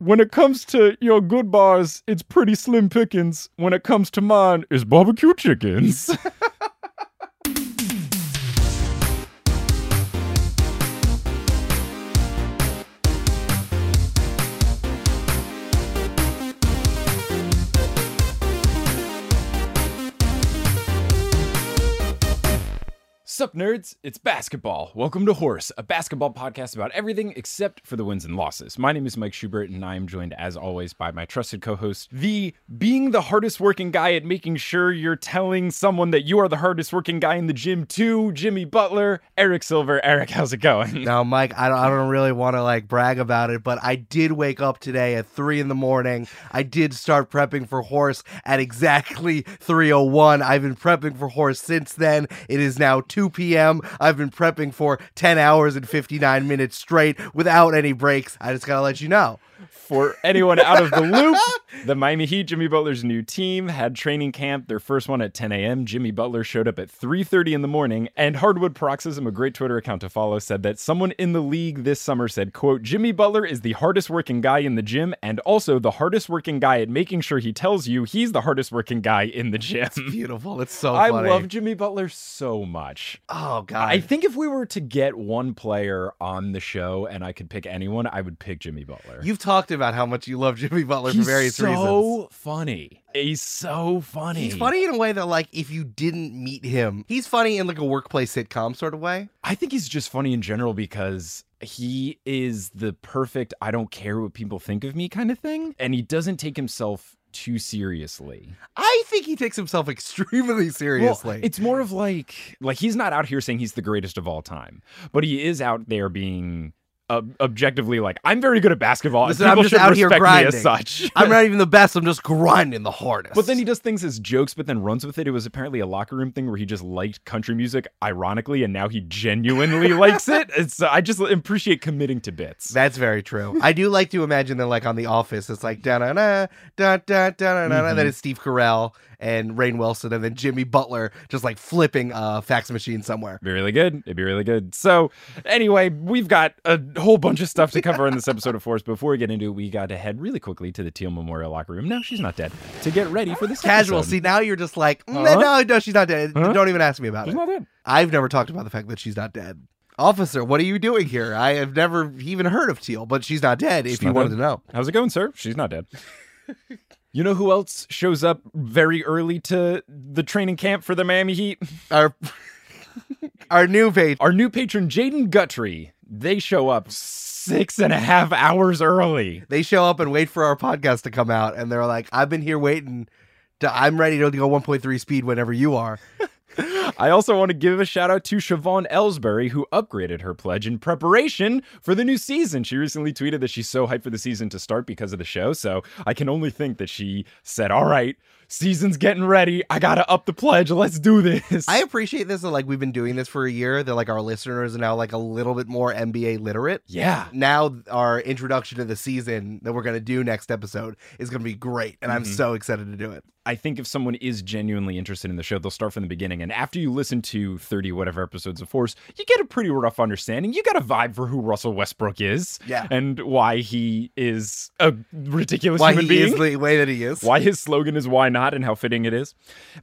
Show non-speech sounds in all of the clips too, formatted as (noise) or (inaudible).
When it comes to your good bars, it's pretty slim pickings. When it comes to mine, it's barbecue chickens. (laughs) Sup, nerds? It's basketball. Welcome to Horse, a basketball podcast about everything except for the wins and losses. My name is Mike Schubert, and I am joined, as always, by my trusted co host, the being the hardest working guy at making sure you're telling someone that you are the hardest working guy in the gym, too, Jimmy Butler, Eric Silver. Eric, how's it going? (laughs) Now, Mike, I don't, I don't really want to like brag about it, but I did wake up today at three in the morning. I did start prepping for horse at exactly 3:01. I've been prepping for horse since then. It is now 2 p.m. I've been prepping for 10 hours and 59 minutes straight without any breaks. I just gotta let you know. For anyone out of the loop, (laughs) the Miami Heat, Jimmy Butler's new team, had training camp, their first one at 10 a.m. Jimmy Butler showed up at 3.30 in the morning, and Hardwood Paroxysm, a great Twitter account to follow, said that someone in the league this summer said, quote, Jimmy Butler is the hardest working guy in the gym and also the hardest working guy at making sure he tells you he's the hardest working guy in the gym. It's Beautiful. It's so I funny. love Jimmy Butler so much. Oh god. I think if we were to get one player on the show and I could pick anyone, I would pick Jimmy Butler. You've talked about how much you love Jimmy Butler He's for various so reasons. funny. He's so funny. He's funny in a way that, like, if you didn't meet him, he's funny in like a workplace sitcom sort of way. I think he's just funny in general because he is the perfect I don't care what people think of me kind of thing. And he doesn't take himself too seriously. I think he takes himself extremely seriously. Well, it's more of like like he's not out here saying he's the greatest of all time, but he is out there being ob- objectively like I'm very good at basketball. Listen, and I'm just out here grinding. as such. (laughs) I'm not even the best. I'm just grinding the hardest. But then he does things as jokes, but then runs with it. It was apparently a locker room thing where he just liked country music, ironically, and now he genuinely (laughs) likes it. So I just appreciate committing to bits. That's very true. I do like to imagine that, like on The Office, it's like da da da da da da mm-hmm. da da, that is Steve Carell and Rainn Wilson, and then Jimmy Butler just like flipping a fax machine somewhere. Be really good. It'd be really good. So, anyway, we've got a whole bunch of stuff to cover in this episode of Horse. Before we get into it, we got to head really quickly to the Teal Memorial locker room. No, she's not dead. To get ready for this Casual. episode. See, now you're just like, mm, Huh? no, no, she's not dead. Huh? Don't even ask me about she's it. not dead. I've never talked about the fact that she's not dead. Officer, what are you doing here? I have never even heard of Teal, but she's not dead. She's if you not wanted to know, How's it going, sir? She's not dead. (laughs) You know who else shows up very early to the training camp for the Miami Heat? our our new page. Our new patron, Jaden Guttry. They show up six and a half hours early. They show up and wait for our podcast to come out, and they're like, "I've been here waiting. To, I'm ready to go 1.3 speed whenever you are." I also want to give a shout out to Siobhan Ellsbury, who upgraded her pledge in preparation for the new season. She recently tweeted that she's so hyped for the season to start because of the show. So I can only think that she said, All right, season's getting ready. I got to up the pledge. Let's do this. I appreciate this. That like we've been doing this for a year. That like our listeners are now like a little bit more NBA literate. yeah. Now our introduction to the season that we're gonna do next episode is gonna be great, and I'm Mhm. so excited to do it. I think if someone is genuinely interested in the show, they'll start from the beginning. And after you listen to 30 whatever episodes of Horse, you get a pretty rough understanding. You got a vibe for who Russell Westbrook is Yeah. and why he is a ridiculous Why human he being. is the way that he is. why his slogan is why not and how fitting it is.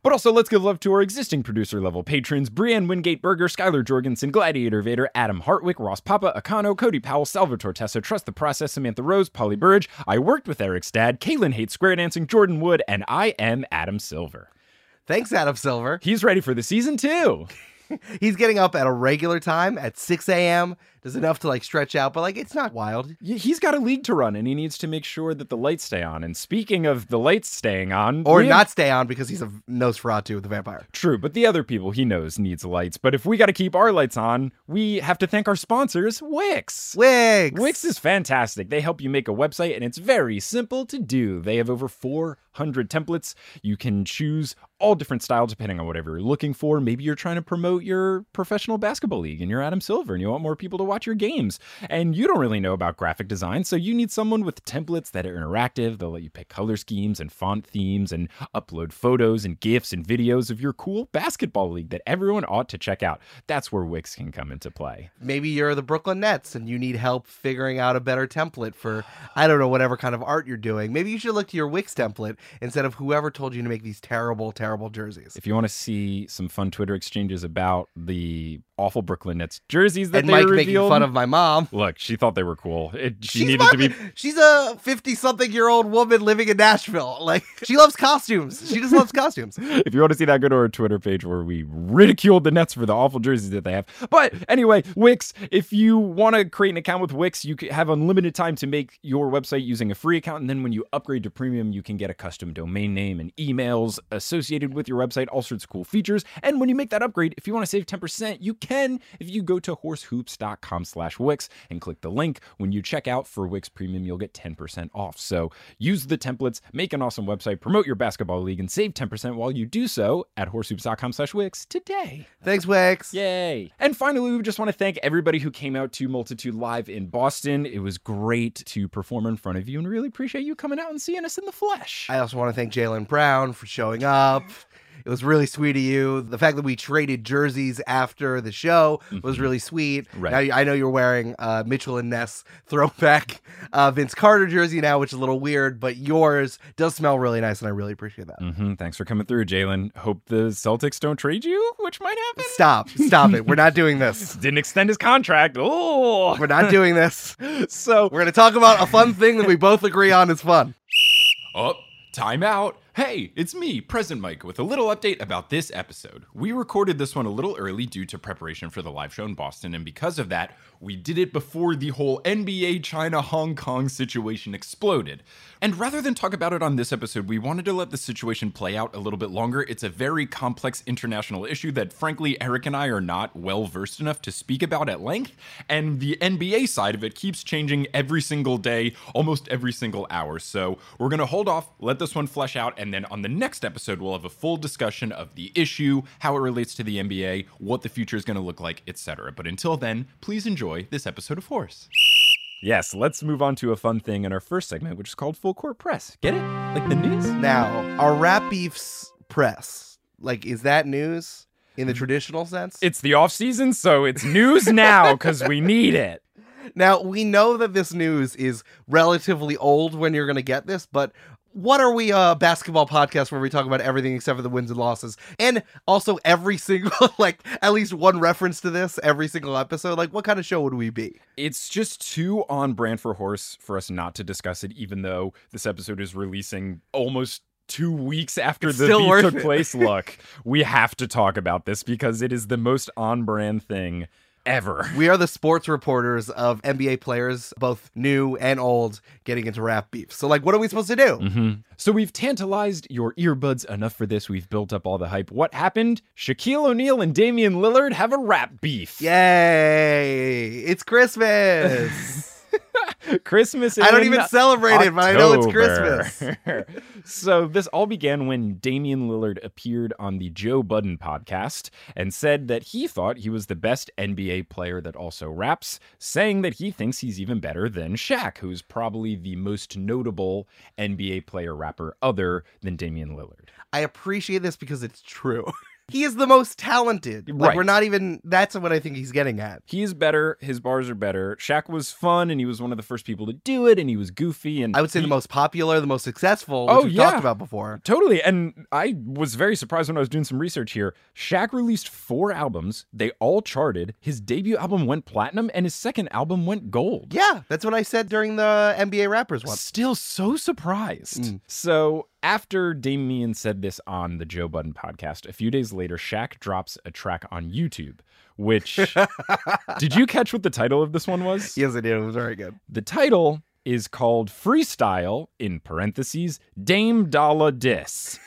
But also, let's give love to our existing producer level patrons Brienne Wingate Berger, Skylar Jorgensen, Gladiator Vader, Adam Hartwick, Ross Papa, Akano, Cody Powell, Salvatore Tessa, Trust the Process, Samantha Rose, Polly Burge. I worked with Eric's dad, Kaylin Hates Square Dancing, Jordan Wood, and I am Adam Silver. Thanks, Adam Silver. He's ready for the season too. (laughs) He's getting up at a regular time at 6 a.m. Does enough to like stretch out, but like it's not wild. He's got a league to run and he needs to make sure that the lights stay on. And speaking of the lights staying on, Or have- not stay on because he's a Nosferatu with a vampire. True, but the other people he knows needs lights. But if we got to keep our lights on, we have to thank our sponsors, Wix. Wix. Wix is fantastic. They help you make a website and it's very simple to do. They have over 400 templates. You can choose all different styles depending on whatever you're looking for. Maybe you're trying to promote your professional basketball league and you're Adam Silver and you want more people to watch your games. And you don't really know about graphic design, so you need someone with templates that are interactive. They'll let you pick color schemes and font themes and upload photos and GIFs and videos of your cool basketball league that everyone ought to check out. That's where Wix can come into play. Maybe you're the Brooklyn Nets and you need help figuring out a better template for, I don't know, whatever kind of art you're doing. Maybe you should look to your Wix template instead of whoever told you to make these terrible, terrible jerseys. If you want to see some fun Twitter exchanges about the awful Brooklyn Nets jerseys that and they Mike revealed, making fun of my mom. look, she thought they were cool. It, she She's needed my- to be. She's a fifty-something-year-old woman living in Nashville. (laughs) Like she loves costumes. She just loves costumes. (laughs) If you want to see that, go to our Twitter page where we ridiculed the Nets for the awful jerseys that they have. But anyway, Wix, if you want to create an account with Wix, you can have unlimited time to make your website using a free account. And then when you upgrade to premium, you can get a custom domain name and emails associated with your website, all sorts of cool features. And when you make that upgrade, if you want to save 10%, you can if you go to horsehoops.com slash Wix and click the link. When you check out for Wix Premium, you'll get 10% off. So use the templates, make an awesome website, promote your basketball league, and save 10% while you do so at horsehoops.com slash Wix today. Thanks, Wix. Yay. And finally, we just want to thank everybody who came out to Multitude Live in Boston. It was great to perform in front of you and really appreciate you coming out and seeing us in the flesh. I also want to thank Jaylen Brown for showing up. It was really sweet of you. The fact that we traded jerseys after the show was really sweet. Mm-hmm. Right. Now, I know you're wearing uh, Mitchell and Ness throwback uh, Vince Carter jersey now, which is a little weird, but yours does smell really nice, and I really appreciate that. hmm Thanks for coming through, Jaylen. Hope the Celtics don't trade you, which might happen. Stop. Stop it. We're not doing this. (laughs) Didn't extend his contract. Oh, We're not doing this. (laughs) so We're going to talk about a fun thing that we both agree on is fun. Oh, time out. Hey, it's me, Present Mike, with a little update about this episode. We recorded this one a little early due to preparation for the live show in Boston, and because of that, we did it before the whole NBA China Hong Kong situation exploded. And rather than talk about it on this episode, we wanted to let the situation play out a little bit longer. It's a very complex international issue that, frankly, Eric and I are not well versed enough to speak about at length. And the NBA side of it keeps changing every single day, almost every single hour. So we're to hold off, let this one flesh out, and then on the next episode, we'll have a full discussion of the issue, how it relates to the NBA, what the future is going to look like, etc. But until then, please enjoy this episode of Horse. yes, let's move on to a fun thing in our first segment, which is called Full Court Press. Get it? Like the news? Now, are rap beefs press? Like, is that news in the traditional sense? It's the off season, so it's news now because we need it. Now, we know that this news is relatively old when you're going to get this, but what are we a basketball podcast where we talk about everything except for the wins and losses and also every (laughs) single like at least one reference to this every single episode like what kind of show would we be It's just too on brand for horse for us not to discuss it, even though this episode is releasing almost two weeks after It's the still beef took it. place. (laughs) Look, we have to talk about this because it is the most on brand thing ever. we are the sports reporters of nba players both new and old getting into rap beef so like what are we supposed to do hmm So we've tantalized your earbuds enough for this. We've built up all the hype. What happened? Shaquille O'Neal and Damian Lillard have a rap beef. yay it's christmas (laughs) Christmas. i don't even celebrate it but i know it's christmas (laughs) (laughs) so this all began when Damian Lillard appeared on the Joe Budden podcast and said that he thought he was the best NBA player that also raps, saying that he thinks he's even better than Shaq, who's probably the most notable NBA player rapper other than Damian Lillard. I appreciate this because it's true. (laughs) he is the most talented. Like Right. we're not even that's what I think he's getting at. He is better. His bars are better. Shaq was fun, and he was one of the first people to do it, and he was goofy. And I would say he- the most popular, the most successful, which Oh, yeah. talked about before. Totally. And I was very surprised when I was doing some research here. Shaq released four albums. They all charted. His debut album went platinum and his second album went gold. Yeah, that's what I said during the NBA rappers one. Still so surprised. Mm. So after Damian said this on the Joe Budden podcast, a few days later, Shaq drops a track on YouTube. Which (laughs) did you catch what the title of this one was? Yes, I did. It was very good. The title is called Freestyle, in parentheses, Dame Dalla Diss.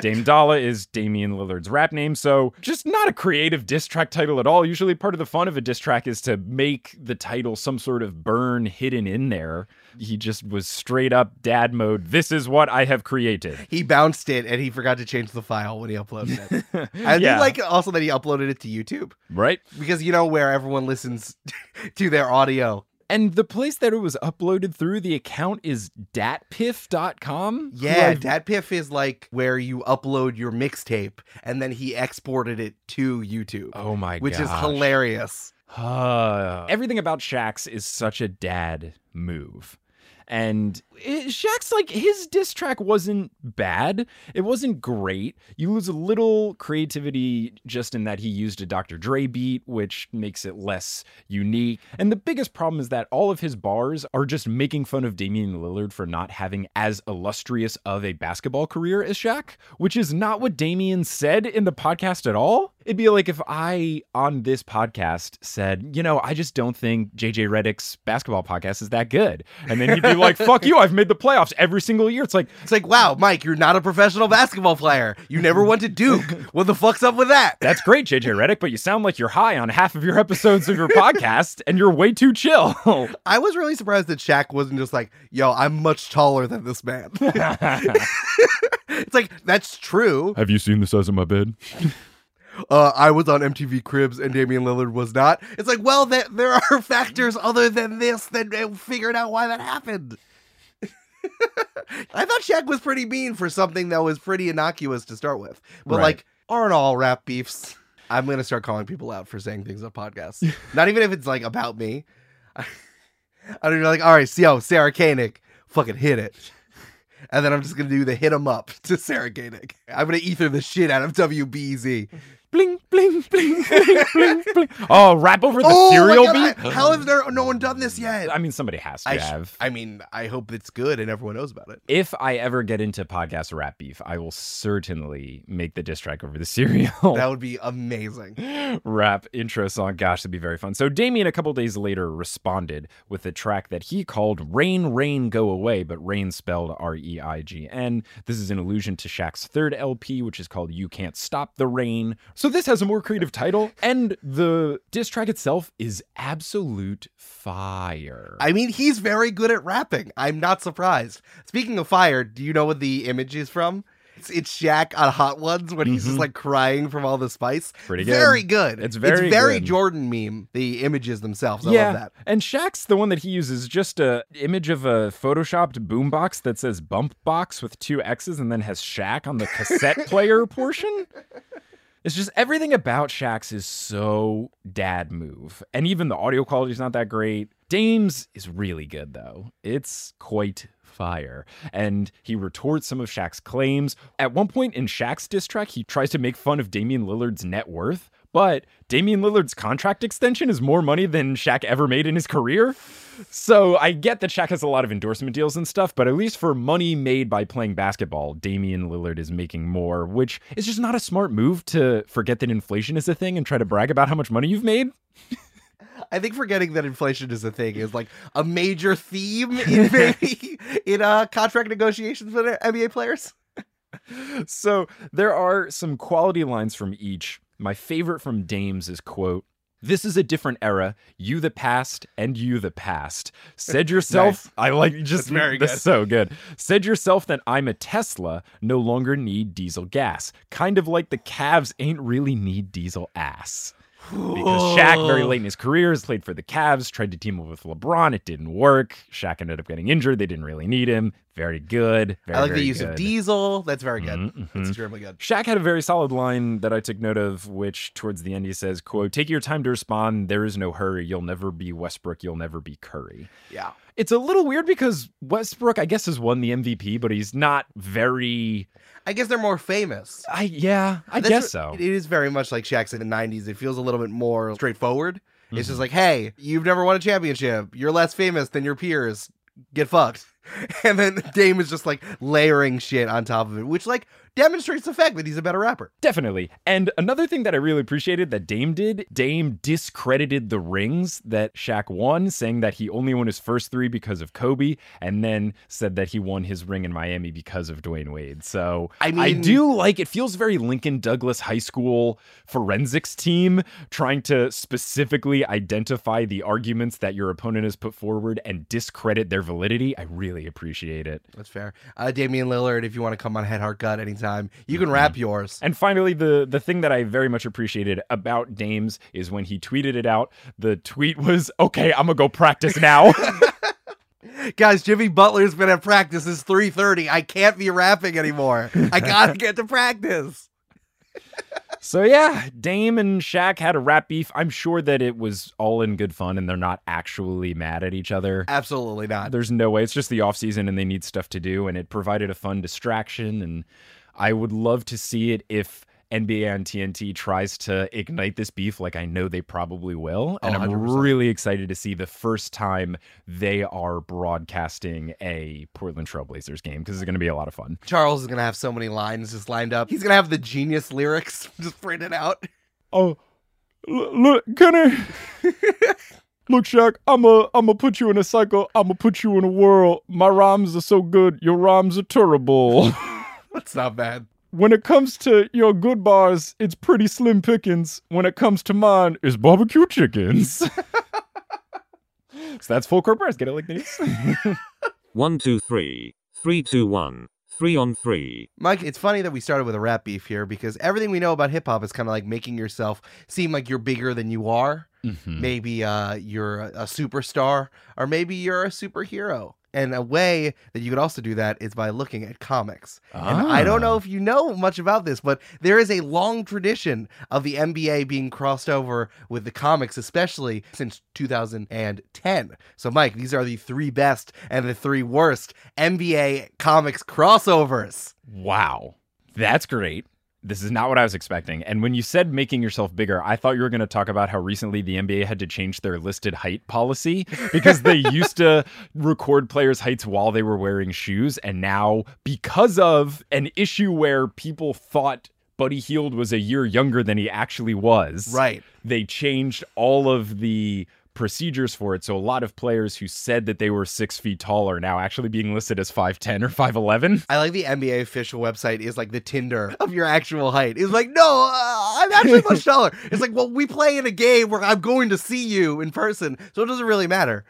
Dame Dala is Damian Lillard's rap name, so just not a creative diss track title at all. Usually, part of the fun of a diss track is to make the title some sort of burn hidden in there. He just was straight up dad mode. This is what I have created. He bounced it and he forgot to change the file when he uploaded it. (laughs) I Yeah. like also that he uploaded it to YouTube Right? because you know where everyone listens (laughs) to their audio. And the place that it was uploaded through the account is datpiff.com. Yeah, I've- Datpiff is like where you upload your mixtape and then he exported it to YouTube, Oh my which is hilarious. Uh, (sighs) everything about Shaq's is such a dad move. And it, Shaq's like his diss track wasn't bad. It wasn't great. You lose a little creativity just in that he used a Dr. Dre beat, which makes it less unique. And the biggest problem is that all of his bars are just making fun of Damian Lillard for not having as illustrious of a basketball career as Shaq, which is not what Damian said in the podcast at all. It'd be like if I on this podcast said, you know, I just don't think JJ Redick's basketball podcast is that good. And then he'd be like, fuck you, I've made the playoffs every single year. It's like, It's like, wow, Mike, you're not a professional basketball player. You never went to Duke. What the fuck's up with that? that's great, JJ Redick, but you sound like you're high on half of your episodes of your podcast and you're way too chill. (laughs) I was really surprised that Shaq wasn't just like, yo, I'm much taller than this man. (laughs) (laughs) it's like, that's true. Have you seen the size of my bed? Uh, I was on MTV Cribs and Damian Lillard was not. It's like, well, there, there are (laughs) factors other than this that uh, figured out why that happened. (laughs) I thought Shaq was pretty mean for something that was pretty innocuous to start with. But Right. like, aren't all rap beefs? I'm gonna start calling people out for saying things on podcasts. (laughs) Not even if it's like about me. I don't know, like, all right, yo, Sarah Koenig, fucking hit it. And then I'm just gonna do the hit 'em up to Sarah Koenig. I'm gonna ether the shit out of WBEZ. Bling, bling, bling, bling, bling, bling. (laughs) Oh, rap over the oh Serial beat? I- how has there no one done this yet? I mean, somebody has to I, sh- have. I mean, I hope it's good and everyone knows about it. if I ever get into podcast rap beef, I will certainly make the diss track over the (laughs) Serial. That would be amazing. (laughs) rap intro song. Gosh, that'd be very fun. So Damian, a couple days later, responded with a track that he called "Rain, Rain, Go Away," but "Rain" spelled R-E-I-G-N. This is an allusion to Shaq's third LP, which is called "You Can't Stop the Reign." So this has a more creative title, and the diss track itself is absolute fire. I mean, he's very good at rapping. I'm not surprised. Speaking of fire, do you know what the image is from? It's, it's Shaq on Hot Ones when he's just Mhm. like crying from all the spice. Pretty good. Very good. It's very it's very good. Jordan meme. The images themselves. I yeah, love that. and Shaq's the one that he uses just a image of a photoshopped boombox that says bump box with two X's and then has Shaq on the cassette (laughs) player portion. It's just everything about Shaq's is so dad move. And even the audio quality is not that great. Dame's is really good though. It's quite fire. And he retorts some of Shaq's claims. At one point in Shaq's diss track, he tries to make fun of Damian Lillard's net worth, but Damian Lillard's contract extension is more money than Shaq ever made in his career. So I get that Shaq has a lot of endorsement deals and stuff, but at least for money made by playing basketball, Damian Lillard is making more, which is just not a smart move to forget that inflation is a thing and try to brag about how much money you've made. I think forgetting that inflation is a thing is like a major theme in (laughs) maybe in uh, contract negotiations with NBA players. so there are some quality lines from each. My favorite from Dames is quote, this is a different era. You the past and you the past. Said (laughs) yourself, Nice. I like just That's very that's good. so good. Said yourself that I'm a Tesla, no longer need diesel gas. Kind of like the Cavs ain't really need diesel ass. Because Shaq, very late in his career, has played for the Cavs, tried to team up with LeBron. It didn't work. Shaq ended up getting injured. They didn't really need him. Very good. Very, I like the use of. Diesel. That's very good. Mhm, mhm. That's extremely good. Shaq had a very solid line that I took note of, which towards the end he says, quote, take your time to respond. There is no hurry. You'll never be Westbrook. You'll never be Curry. Yeah. It's a little weird because Westbrook, I guess, has won the MVP, but he's not very I guess they're more famous. I yeah, I That's guess what- so. It is very much like Shaq's in the 90s. It feels a little bit more straightforward. It's Mm-hmm. just like, hey, you've never won a championship. You're less famous than your peers. Get fucked. (laughs) and then Dame is just like layering shit on top of it, which like demonstrates the fact that he's a better rapper. Definitely. And another thing that I really appreciated that Dame did, Dame discredited the rings that Shaq won, saying that he only won his first three because of Kobe, and then said that he won his ring in Miami because of Dwyane Wade. So I I do like it feels very Lincoln Douglas High School forensics team trying to specifically identify the arguments that your opponent has put forward and discredit their validity. I really appreciate it. That's fair. Uh, Damian Lillard, if you want to come on Head Heart Gut anytime, you can rap yours. And finally, the the thing that I very much appreciated about Dames is when he tweeted it out. The tweet was, "Okay, I'm gonna go practice now." (laughs) Guys, Jimmy Butler's been at practice. It's 3.30. I can't be rapping anymore. I gotta get to practice. So yeah, Dame and Shaq had a rap beef. I'm sure that it was all in good fun, and they're not actually mad at each other. Absolutely not. There's no way. It's just the off season, and they need stuff to do, and it provided a fun distraction. And I would love to see it if. NBA on TNT tries to ignite this beef like I know they probably will. And Oh, I'm really excited to see the first time they are broadcasting a Portland Trailblazers game because it's going to be a lot of fun. Charles is gonna have so many lines just lined up. He's gonna have the genius lyrics (laughs) just printed out. Oh, look, can I? (laughs) Look, Shaq, I'm a, I'm gonna put you in a cycle. I'm gonna put you in a whirl. My rhymes are so good, your rhymes are terrible. (laughs) That's not bad. When it comes to your good bars, it's pretty slim pickings. When it comes to mine, it's barbecue chickens. (laughs) (laughs) so that's full court press. Get it like this. (laughs) One, two, three. Three, two, one. Three on three. Mike, it's funny that we started with a rap beef here because everything we know about hip hop is kind of like making yourself seem like you're bigger than you are. Mm-hmm. Maybe uh, you're a, a superstar, or maybe you're a superhero. And a way that you could also do that is by looking at comics. And I don't know ah. if you know much about this, but there is a long tradition of the NBA being crossed over with the comics, especially since 2010. So, Mike, these are the three best and the three worst NBA comics crossovers. Wow. That's great. This is not what I was expecting. And when you said making yourself bigger, I thought you were going to talk about how recently the NBA had to change their listed height policy because they (laughs) used to record players' heights while they were wearing shoes. And now, because of an issue where people thought Buddy Hield was a year younger than he actually was, Right. they changed all of the procedures for it. So a lot of players who said that they were six feet tall are now actually being listed as 5'10 or 5'11. I like the NBA official website is like the Tinder of your actual height. It's like, no, uh, I'm actually much (laughs) taller. It's like, well, we play in a game where I'm going to see you in person, so it doesn't really matter.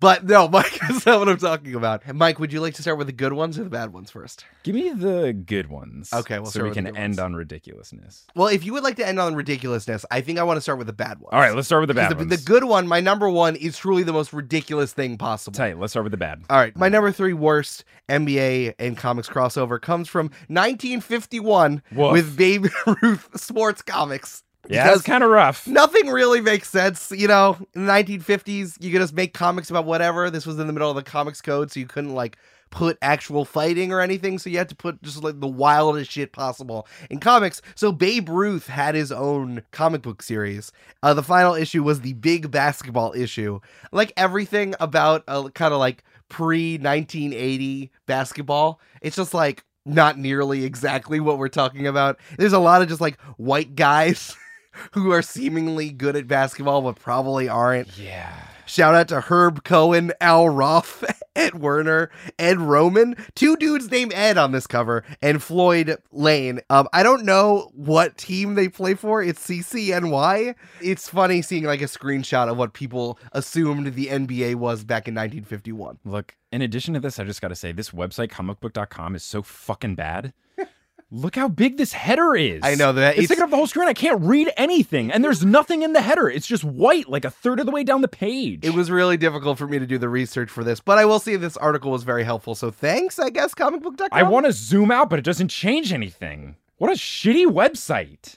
But no, (laughs) Mike, that's not what I'm talking about. Mike, would you like to start with the good ones or the bad ones first? Give me the good ones. Okay, we'll so we can end ones. on ridiculousness. Well, if you would like to end on ridiculousness, I think I want to start with the bad ones. All right, let's start with the bad the, ones. the good one, my number one, is truly the most ridiculous thing possible. Tight. Let's start with the bad. All right, my number three worst NBA and comics crossover comes from 1951 Woof. with Babe (laughs) Ruth sports comics. Yeah, it's kind of rough. nothing really makes sense. You know, in the 1950s, you could just make comics about whatever. This was in the middle of the comics code, so you couldn't like put actual fighting or anything. So you had to put just like the wildest shit possible in comics. So Babe Ruth had his own comic book series. Uh, the final issue was the big basketball issue. Like everything about uh, kind of like pre 1980 basketball, it's just like not nearly exactly what we're talking about. There's a lot of just like white guys. (laughs) who are seemingly good at basketball but probably aren't. Yeah. Shout out to Herb Cohen, Al Roth, (laughs) Ed Warner, Ed Roman. Two dudes named Ed on this cover, and Floyd Layne. Um, I don't know what team they play for. It's CCNY. It's funny seeing like a screenshot of what people assumed the NBA was back in 1951. Look, in addition to this, I just got to say this website, comicbook.com, is so fucking bad. (laughs) Look how big this header is. I know that It's, it's- taking up the whole screen. I can't read anything, and there's nothing in the header. It's just white, like a third of the way down the page. It was really difficult for me to do the research for this, but I will say this article was very helpful. So thanks, I guess, comicbook.com. I want to zoom out, but it doesn't change anything. What a shitty website.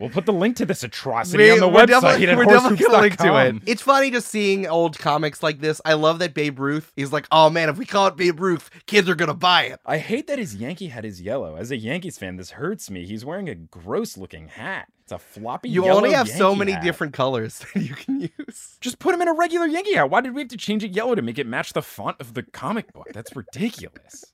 We'll put the link to this atrocity on the we're website definitely, we're definitely gonna link to it. It's funny just seeing old comics like this. I love that Babe Ruth is like, oh man, if we call it Babe Ruth, kids are gonna buy it. I hate that his Yankee hat is yellow. As a Yankees fan, this hurts me. He's wearing a gross looking hat. It's a floppy. You yellow only have so many hat. different colors (laughs) that you can use. Just put him in a regular Yankee hat. Why did we have to change it yellow to make it match the font of the comic book? That's ridiculous.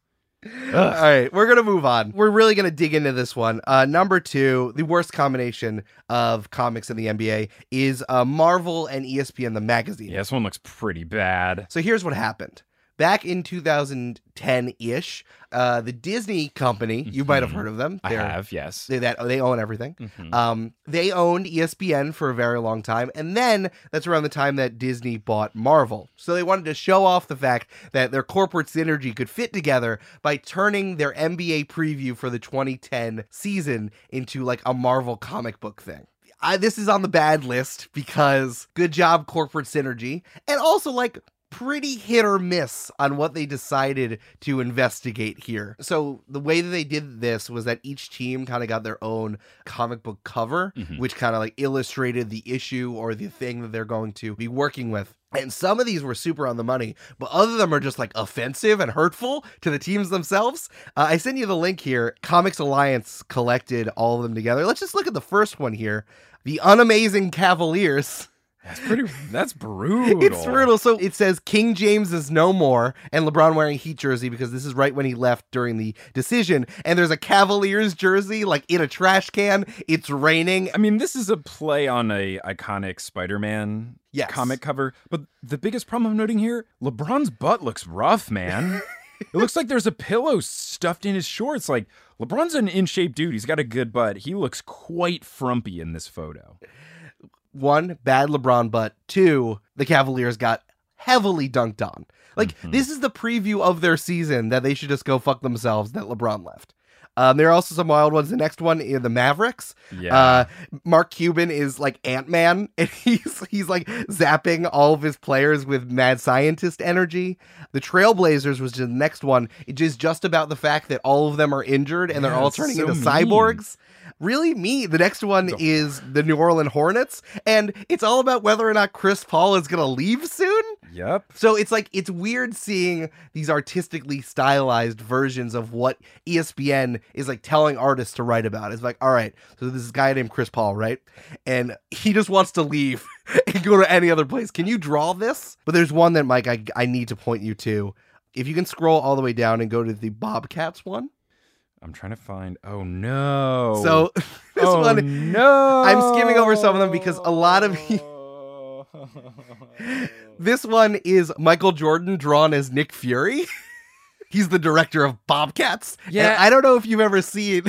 All right, we're gonna move on. We're really gonna dig into this one. Uh, number two, the worst combination of comics in the NBA is uh, Marvel and ESPN the magazine. Yeah, this one looks pretty bad. So here's what happened. Back in 2010 ish, uh, the Disney company, you might have Mhm. heard of them. I They're- have, yes. They, that, they own everything. Mhm. Um, they owned ESPN for a very long time, and then that's around the time that Disney bought Marvel. So they wanted to show off the fact that their corporate synergy could fit together by turning their NBA preview for the 2010 season into like a Marvel comic book thing. I, this is on the bad list because good job corporate synergy, and also like pretty hit or miss on what they decided to investigate here. So the way that they did this was that each team kind of got their own comic book cover, Mhm. which kind of like illustrated the issue or the thing that they're going to be working with. And some of these were super on the money, but other of them are just like offensive and hurtful to the teams themselves. Uh, I send you the link here. Comics Alliance collected all of them together. Let's just look at the first one here. The Unamazing Cavaliers. That's pretty. (laughs) That's brutal. It's brutal. So it says King James is no more, and LeBron wearing Heat jersey because this is right when he left during the decision. And there's a Cavaliers jersey like in a trash can. It's raining. I mean, this is a play on a iconic Spider-Man Yes. comic cover, but the biggest problem I'm noting here, LeBron's butt looks rough, man. (laughs) it looks like there's a pillow stuffed in his shorts. Like LeBron's an in-shape dude. He's got a good butt. He looks quite frumpy in this photo. One, bad LeBron butt. Two, the Cavaliers got heavily dunked on. Like Mhm. this is the preview of their season that they should just go fuck themselves that LeBron left. Um, there are also some wild ones. The next one is the Mavericks. Yeah. Uh, Mark Cuban is like Ant Man, (laughs) and he's he's like zapping all of his players with mad scientist energy. The Trailblazers was the next one. It is just about the fact that all of them are injured and they're all turning so into mean. cyborgs. Really me. The next one The- is the New Orleans Hornets, and it's all about whether or not Chris Paul is gonna leave soon. yep. So it's like it's weird seeing these artistically stylized versions of what ESPN is like telling artists to write about. It's like, all right, so this guy named Chris Paul, right? And he just wants to leave (laughs) and go to any other place. Can you draw this? But there's one that Mike I I need to point you to. If you can scroll all the way down and go to the Bobcats one. I'm trying to find. Oh no. So (laughs) this oh, one No. I'm skimming over some of them because a lot of (laughs) This one is Michael Jordan drawn as Nick Fury. (laughs) He's the director of Bobcats. Yeah. And I don't know if you've ever seen.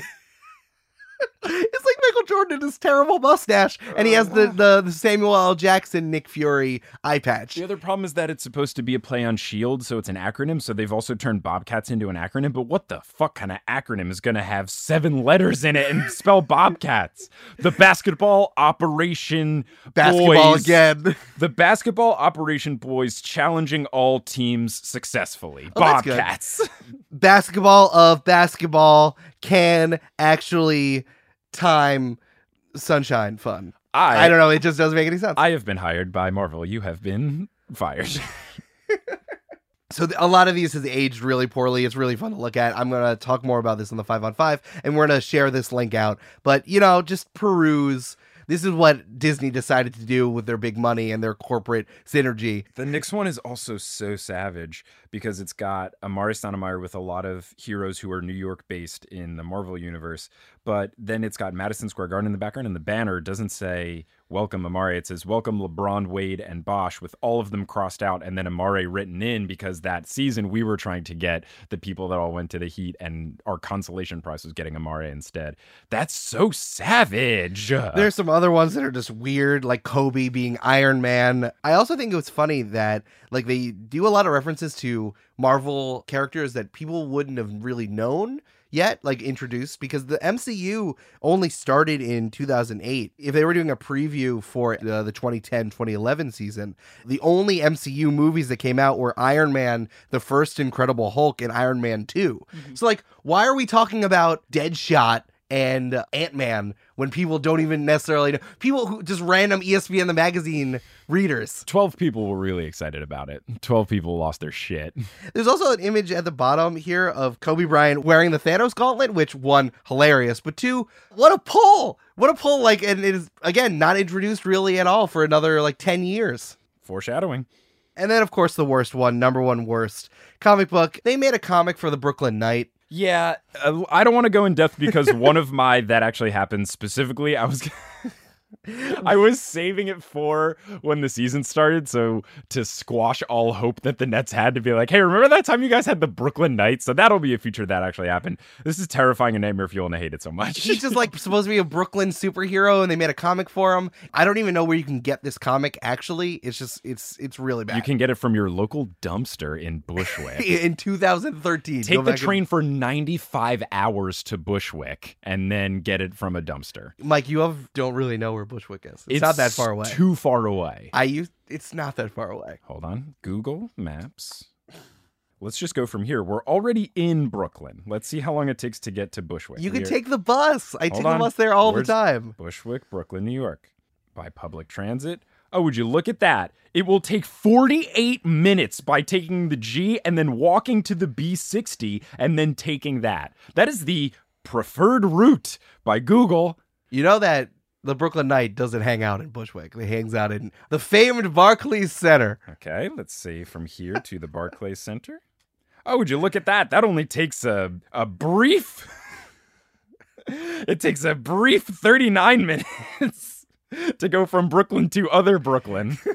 It's like Michael Jordan and his terrible mustache, and he has the, uh. the, the Samuel L. Jackson Nick Fury eye patch. The other problem is that it's supposed to be a play on Shield, so it's an acronym. So they've also turned Bobcats into an acronym. But what the fuck kind of acronym is going to have seven letters in it and (laughs) spell Bobcats? The basketball operation Basketball boys, again. (laughs) The basketball operation boys challenging all teams successfully. Oh. Bobcats. (laughs) basketball of basketball can actually time sunshine fun. I I don't know. It just doesn't make any sense. I have been hired by Marvel. You have been fired. (laughs) So th- a lot of these has aged really poorly. It's really fun to look at. I'm going to talk more about this on the 5 on 5 and we're going to share this link out. But, you know, just peruse. This is what Disney decided to do with their big money and their corporate synergy. The next one is also so savage because it's got Amar'e Stoudemire with a lot of heroes who are New York based in the Marvel universe, but then it's got Madison Square Garden in the background, and the banner doesn't say "Welcome Amar'e." It says "Welcome LeBron, Wade, and Bosh," with all of them crossed out, and then Amar'e written in because that season we were trying to get the people that all went to the Heat, and our consolation prize was getting Amar'e instead. That's so savage. There's some other ones that are just weird, like Kobe being Iron Man. I also think it was funny that like they do a lot of references to Marvel characters that people wouldn't have really known yet, like introduced, because the MCU only started in 2008. If they were doing a preview for uh, the 2010-2011 season, the only MCU movies that came out were Iron Man, the first Incredible Hulk, and Iron Man 2. So like, why are we talking about Deadshot and Ant Man when people don't even necessarily know people who just random ESPN the magazine readers. 12 people were really excited about it. 12 people lost their shit. There's also an image at the bottom here of Kobe Bryant wearing the Thanos gauntlet, which one hilarious, but two, what a pull! What a pull! Like, and it is again not introduced really at all for another like ten years. Foreshadowing. And then, of course, the worst one, number one worst comic book. They made a comic for the Brooklyn Knight. Yeah, uh, I don't want to go in depth because one of my that actually happened specifically. I was (laughs) (laughs) I was saving it for when the season started, so to squash all hope that the Nets had to be like, "Hey, remember that time you guys had the Brooklyn Knights?" So that'll be a feature that actually happened. This is terrifying and nightmare fuel, and I hate it so much. He's just like (laughs) supposed to be a Brooklyn superhero, and they made a comic for him. I don't even know where you can get this comic. Actually, it's just it's it's really bad. you can get it from your local dumpster in Bushwick. (laughs) in 2013. Take the back and- train for 95 hours to Bushwick and then get it from a dumpster. Mike, you have, don't really know where Bushwick is. It's, not that far away. Too far away. I use it's not that far away. Hold on. Google Maps. Let's just go from here. We're already in Brooklyn. Let's see how long it takes to get to Bushwick. You can take the bus. I Hold take the bus there all Where's- the time. Bushwick, Brooklyn, New York. By public transit. Oh, would you look at that? It will take 48 minutes by taking the G and then walking to the B60 and then taking that. That is the preferred route by Google. You know that the Brooklyn Knight doesn't hang out in Bushwick. He hangs out in the famed Barclays Center. Okay, let's see from here to the Barclays Center. Oh, would you look at that? That only takes a a brief. (laughs) it takes a brief 39 minutes (laughs) to go from Brooklyn to other Brooklyn. (laughs)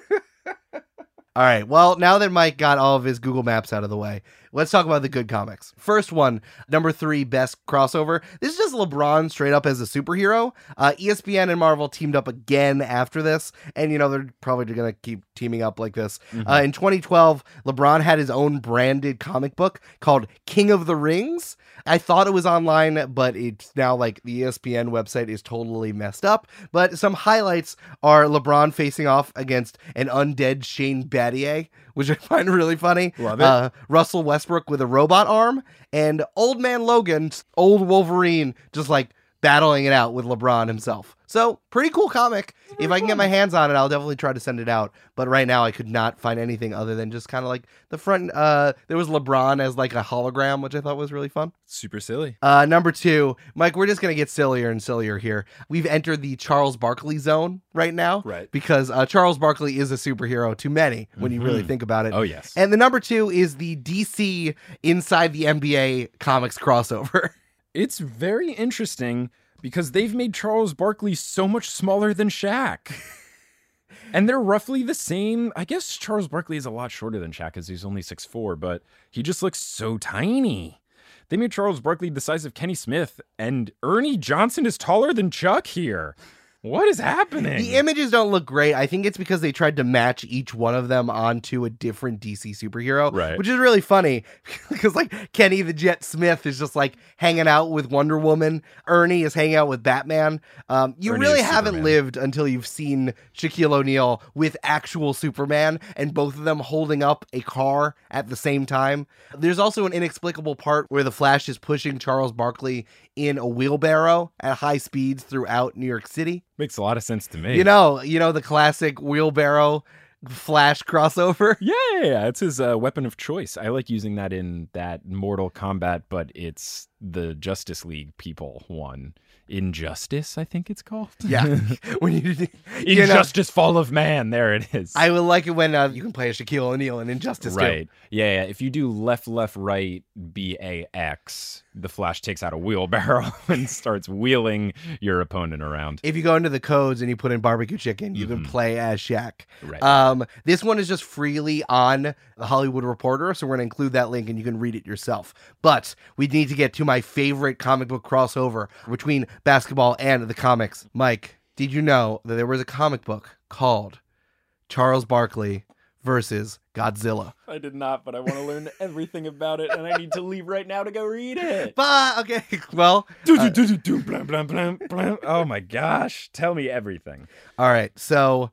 All right. Well, now that Mike got all of his Google Maps out of the way, let's talk about the good comics. First one, number three, best crossover. This is just LeBron straight up as a superhero. Uh, ESPN and Marvel teamed up again after this, and you know they're probably going to keep teaming up like this. Uh, in 2012, LeBron had his own branded comic book called King of the Rings. I thought it was online, but it's now like the ESPN website is totally messed up. But some highlights are LeBron facing off against an undead Shane Battier, which I find really funny. Love it. Uh, Russell Westbrook with a robot arm, and Old Man Logan, old Wolverine, just like battling it out with LeBron himself. So, pretty cool comic. If I can get my hands on it, I'll definitely try to send it out. But right now, I could not find anything other than just kind of like the front. Uh, there was LeBron as like a hologram, which I thought was really fun. Super silly. Uh, number two, Mike, we're just gonna get sillier and sillier here. We've entered the Charles Barkley zone right now, Right. Because uh, Charles Barkley is a superhero to many when you really Mhm. think about it. Oh, yes. And the number two is the DC inside the NBA comics crossover. (laughs) It's very interesting because they've made Charles Barkley so much smaller than Shaq. (laughs) and they're roughly the same. I guess Charles Barkley is a lot shorter than Shaq because he's only 6'4, but he just looks so tiny. They made Charles Barkley the size of Kenny Smith, and Ernie Johnson is taller than Chuck here. What is happening? The images don't look great. I think it's because they tried to match each one of them onto a different DC superhero, Right. Which is really funny (laughs) because like Kenny the Jet Smith is just like hanging out with Wonder Woman. Ernie is hanging out with Batman. Um, you Ernie really haven't Superman. lived until you've seen Shaquille O'Neal with actual Superman and both of them holding up a car at the same time. There's also an inexplicable part where the Flash is pushing Charles Barkley in a wheelbarrow at high speeds throughout New York City. Makes a lot of sense to me. You know, you know the classic wheelbarrow flash crossover. (laughs) Yeah, yeah, yeah. It's his uh, weapon of choice. I like using that in that Mortal Kombat, but it's the Justice League people one. Injustice, I think it's called. Yeah, (laughs) (laughs) when you, you know, Injustice Fall of Man. There it is. I would like it when uh, you can play a Shaquille O'Neal in Injustice. too. right. Yeah, yeah. If you do left, left, right, B A X, the Flash takes out a wheelbarrow (laughs) and starts wheeling your opponent around. If you go into the codes and you put in barbecue chicken, you can Mhm. play as Shaq. Right. Um, this one is just freely on the Hollywood Reporter, so we're going to include that link and you can read it yourself. But we need to get to my favorite comic book crossover between basketball and the comics. Mike, did you know that there was a comic book called Charles Barkley versus Godzilla? I did not, but I want to learn (laughs) everything about it, and I need to leave right now to go read it. (laughs) But okay, well, Oh my gosh. Tell me everything. all right. So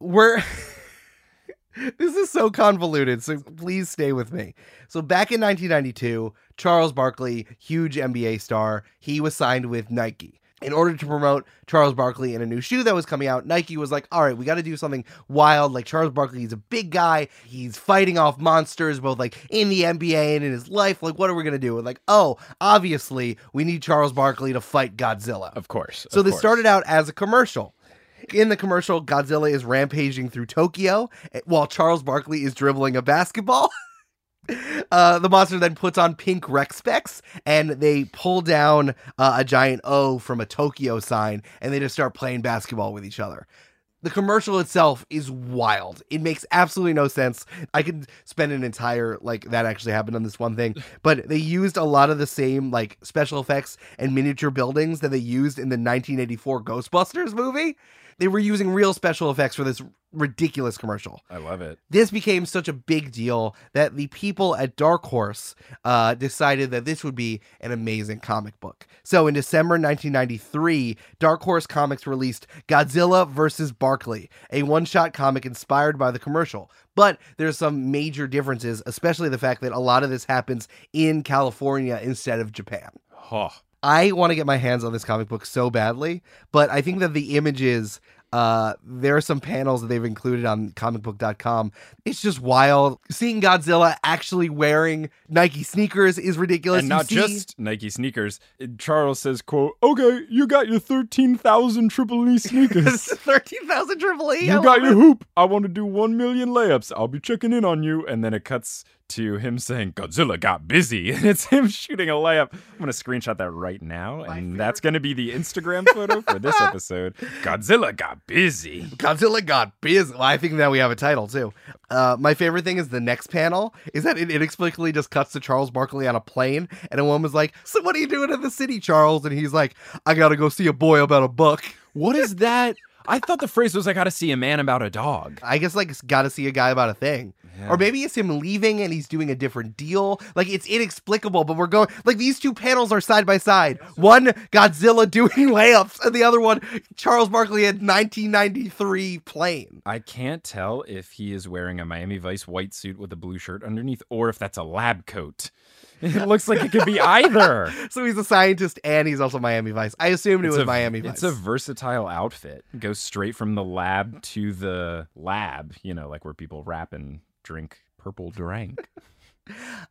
we're (laughs) this is so convoluted, so please stay with me. So back in 1992, Charles Barkley, huge NBA star, he was signed with Nike. In order to promote Charles Barkley in a new shoe that was coming out, Nike was like, all right, we got to do something wild. Like Charles Barkley, he's a big guy. He's fighting off monsters, both like in the NBA and in his life. Like, what are we going to do? And like, oh, obviously, we need Charles Barkley to fight Godzilla. Of course. So of this course. started out as a commercial. In the commercial, Godzilla is rampaging through Tokyo eh, while Charles Barkley is dribbling a basketball. (laughs) Uh, the monster then puts on pink rec specs and they pull down uh, a giant O from a Tokyo sign and they just start playing basketball with each other. The commercial itself is wild. It makes absolutely no sense. I could spend an entire like that actually happened on this one thing, (laughs) but they used a lot of the same like special effects and miniature buildings that they used in the 1984 Ghostbusters movie. They were using real special effects for this ridiculous commercial I love it. this became such a big deal that the people at Dark Horse uh, decided that this would be an amazing comic book. So in December 1993, Dark Horse Comics released Godzilla vs. Barkley, a one shot comic inspired by the commercial. But there's some major differences, especially the fact that a lot of this happens in California instead of Japan. Oh, I want to get my hands on this comic book so badly, but I think that the images, uh, there are some panels that they've included on comicbook.com. It's just wild. Seeing Godzilla actually wearing Nike sneakers is ridiculous. and You not see- just Nike sneakers. Charles says, "quote Okay, you got your thirteen thousand Triple E (laughs) sneakers. (laughs) 13,000 Triple E? you got your it. hoop. I want to do one million layups. I'll be checking in on you." And then it cuts to him saying, "Godzilla got busy," (laughs) and it's him shooting a layup. I'm gonna screenshot that right now, and that's gonna be the Instagram (laughs) photo for this episode. Godzilla got busy. Godzilla got busy. Well, I think now we have a title too. Uh, my favorite thing is the next panel is that it inexplicably just cuts to Charles Barkley on a plane, and a woman's like, "So what are you doing in the city, Charles?" And he's like, "I gotta go see a boy about a book." What is that? I thought the phrase was, "I got to see a man about a dog." I guess like got to see a guy about a thing. Or maybe it's him leaving and he's doing a different deal. Like it's inexplicable, but we're going like these two panels are side by side. One Godzilla doing (laughs) layups, and the other one Charles Barkley at 1993 plane. I can't tell if he is wearing a Miami Vice white suit with a blue shirt underneath or if that's a lab coat. It looks like it could be either. (laughs) So he's a scientist and he's also Miami Vice. I assumed it was a, Miami Vice. It's a versatile outfit. Goes straight from the lab to the lab, you know, like where people rap and drink purple drink. (laughs)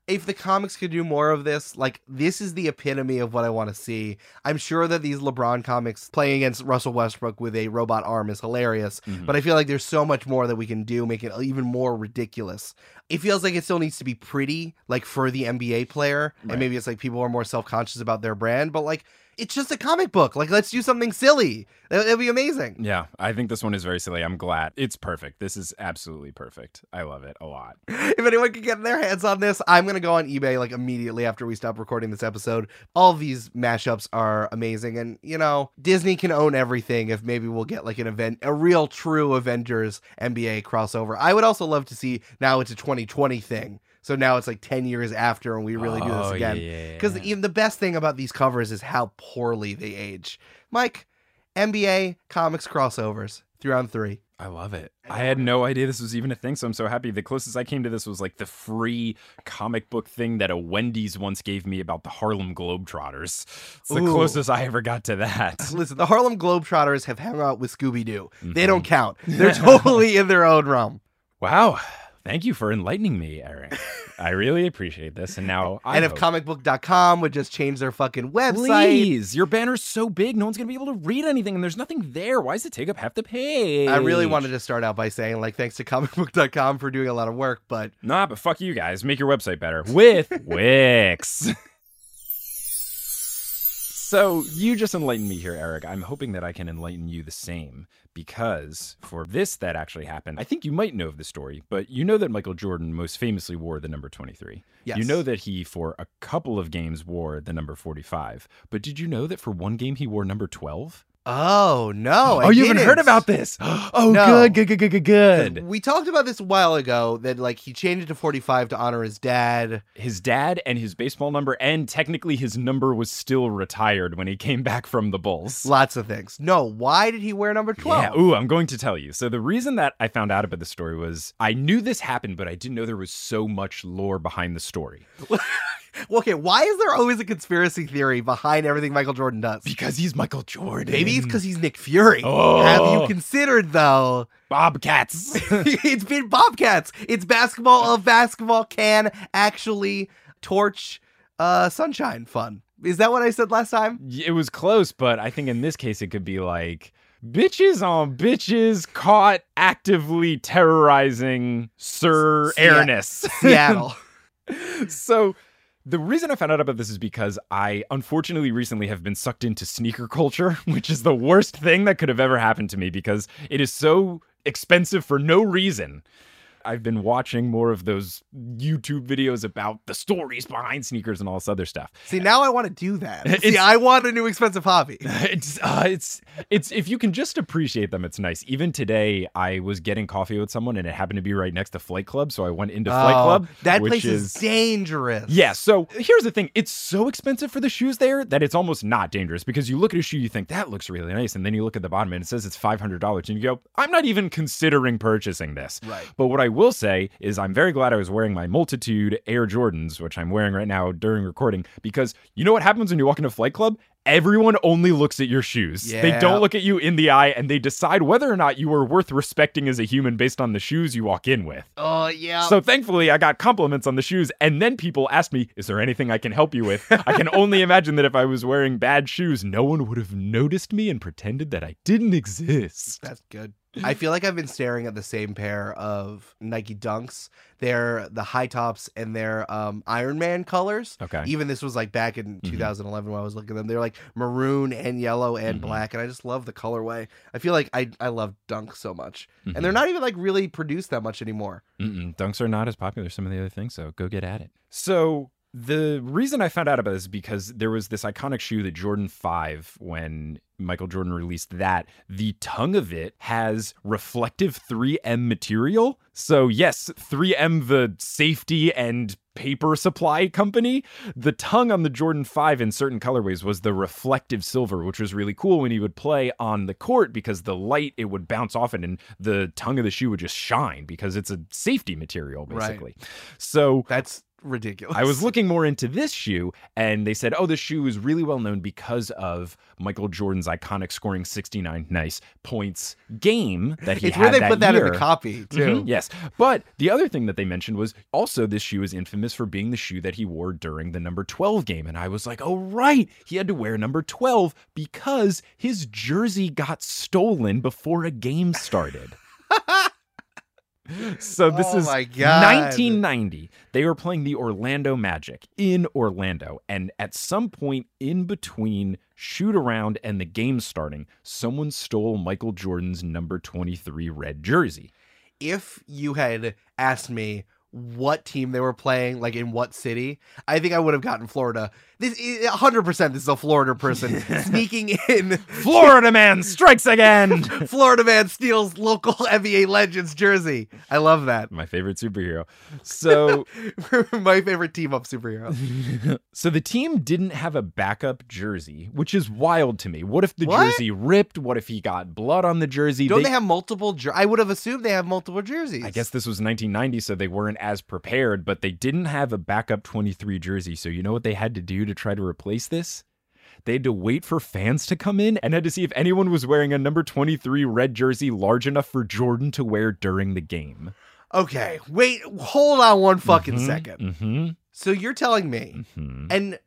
if the comics could do more of this, like this is the epitome of what I want to see. I'm sure that these LeBron comics playing against Russell Westbrook with a robot arm is hilarious, Mhm. but I feel like there's so much more that we can do, make it even more ridiculous. It feels like it still needs to be pretty, like for the NBA player, Right. and maybe it's like people are more self conscious about their brand, but like it's just a comic book. Like let's do something silly. That would be amazing. Yeah, I think this one is very silly. I'm glad. It's perfect. This is absolutely perfect. I love it a lot. (laughs) if anyone can get their hands on this, I'm gonna go on eBay like immediately after we stop recording this episode. All these mashups are amazing, and you know Disney can own everything. If maybe we'll get like an event, a real true Avengers NBA crossover. I would also love to see now it's a 2020 thing. So now it's like 10 years after, and we really do this Oh, again. yeah. Because even the best thing about these covers is how poorly they age. Mike, NBA comics crossovers three on three. I love it. I had no idea this was even a thing, so I'm so happy. The closest I came to this was like the free comic book thing that a Wendy's once gave me about the Harlem Globetrotters. It's the Ooh. closest I ever got to that. (laughs) Listen, the Harlem Globetrotters have hung out with Scooby Doo. They Mhm. don't count. (laughs) They're totally in their own realm. Wow. Thank you for enlightening me, Eric. I really appreciate this. And now I and if hope- comicbook.com would just change their fucking website. Please, your banner's so big, no one's gonna be able to read anything, and there's nothing there. Why does it take up half the page? I really wanted to start out by saying, like, thanks to comicbook.com for doing a lot of work, but Nah, but fuck you guys. Make your website better with (laughs) Wix. So you just enlightened me here, Eric. I'm hoping that I can enlighten you the same because for this that actually happened, I think you might know of the story, but you know that Michael Jordan most famously wore the number 23. Yes. You know that he, for a couple of games, wore the number 45. But did you know that for one game he wore number 12? Oh no! (gasps) I oh, you haven't heard about this? (gasps) Oh, No. good, good, good, good, good, good. We talked about this a while ago. That like he changed it to 45 to honor his dad. His dad and his baseball number, and technically his number was still retired when he came back from the Bulls. Lots of things. No, why did he wear number 12? Yeah, ooh, I'm going to tell you. So the reason that I found out about the story was I knew this happened, but I didn't know there was so much lore behind the story. (laughs) Okay, why is there always a conspiracy theory behind everything Michael Jordan does? Because he's Michael Jordan. Maybe it's because he's Nick Fury. Oh. Have you considered though? Bobcats. (laughs) it's been Bobcats. It's basketball of basketball can actually torch uh sunshine fun. Is that what I said last time? it was close, but I think in this case it could be like bitches on bitches caught actively terrorizing Sir. Airness. Seattle. (laughs) so the reason I found out about this is because I unfortunately recently have been sucked into sneaker culture, (laughs) which is the worst thing that could have ever happened to me because it is so expensive for no reason. I've been watching more of those YouTube videos about the stories behind sneakers and all this other stuff. See, now I want to do that. (laughs) See, I want a new expensive hobby. (laughs) It's uh, it's it's if you can just appreciate them, it's nice. Even today, I was getting coffee with someone, and it happened to be right next to Flight Club, so I went into Flight Oh, Club. That place is, dangerous. Yeah, so here's the thing. It's so expensive for the shoes there that it's almost not dangerous because you look at a shoe, you think that looks really nice, and then you look at the bottom and it says it's $500, and you go, I'm not even considering purchasing this. Right. But what I will say is I'm very glad I was wearing my Multitude Air Jordans, which I'm wearing right now during recording, because you know what happens when you walk into Flight Club? Everyone only looks at your shoes. They don't look at you in the eye and they decide whether or not you are worth respecting as a human based on the shoes you walk in with. Oh yeah. So thankfully, I got compliments on the shoes, and then people asked me, "Is there anything I can help you with?" I can (laughs) only imagine that if I was wearing bad shoes, no one would have noticed me and pretended that I didn't exist. That's good. I feel like I've been staring at the same pair of Nike Dunks. They're the high tops and they're um, Iron Man colors. Okay. Even this was like back in Mhm. 2011 when I was looking at them. They're like maroon and yellow and Mhm. black, and I just love the colorway. I feel like I I love Dunks so much, Mhm. and they're not even like really produced that much anymore. Mm-mm, dunks are not as popular as some of the other things, so go get at it. So the reason I found out about this is because there was this iconic shoe, the Jordan 5, when Michael Jordan released that. The tongue of it has reflective 3M material. So, yes, 3M, the safety and paper supply company, the tongue on the Jordan 5 in certain colorways was the reflective silver, which was really cool when he would play on the court because the light, it would bounce off it and the tongue of the shoe would just shine because it's a safety material, basically. Right. basically. So, That's ridiculous. I was looking more into this shoe, and they said, oh, this shoe is really well known because of Michael Jordan's iconic scoring 69 nice points game that he It's had where they that put that in the copy too. Mhm, yes. But the other thing that they mentioned was also this shoe is infamous for being the shoe that he wore during the number 12 game. And I was like, oh, right. He had to wear number 12 because his jersey got stolen before a game started. (laughs) (laughs) so this Oh is my God. 1990. They were playing the Orlando Magic in Orlando. And at some point in between shoot around and the game starting, someone stole Michael Jordan's number 23 red jersey. if you had asked me what team they were playing, like in what city, I think I would have gotten Florida. This 100% this is a Florida person (laughs) sneaking in. Florida man strikes again. (laughs) Florida man steals local (laughs) NBA legends jersey. I love that. My favorite superhero. So My favorite team up superhero. so the team didn't have a backup jersey, which is wild to me. What if the What? jersey ripped? What if he got blood on the jersey? Don't they, have multiple? Jer- I would have assumed they have multiple jerseys. I guess this was 1990, so they weren't as prepared, but they didn't have a backup 23 jersey. So you know what they had to do to try to replace this? They had to wait for fans to come in and had to see if anyone was wearing a number 23 red jersey large enough for Jordan to wear during the game. Okay, wait, hold on one fucking Mhm, second. mhm, So you're telling me mhm. And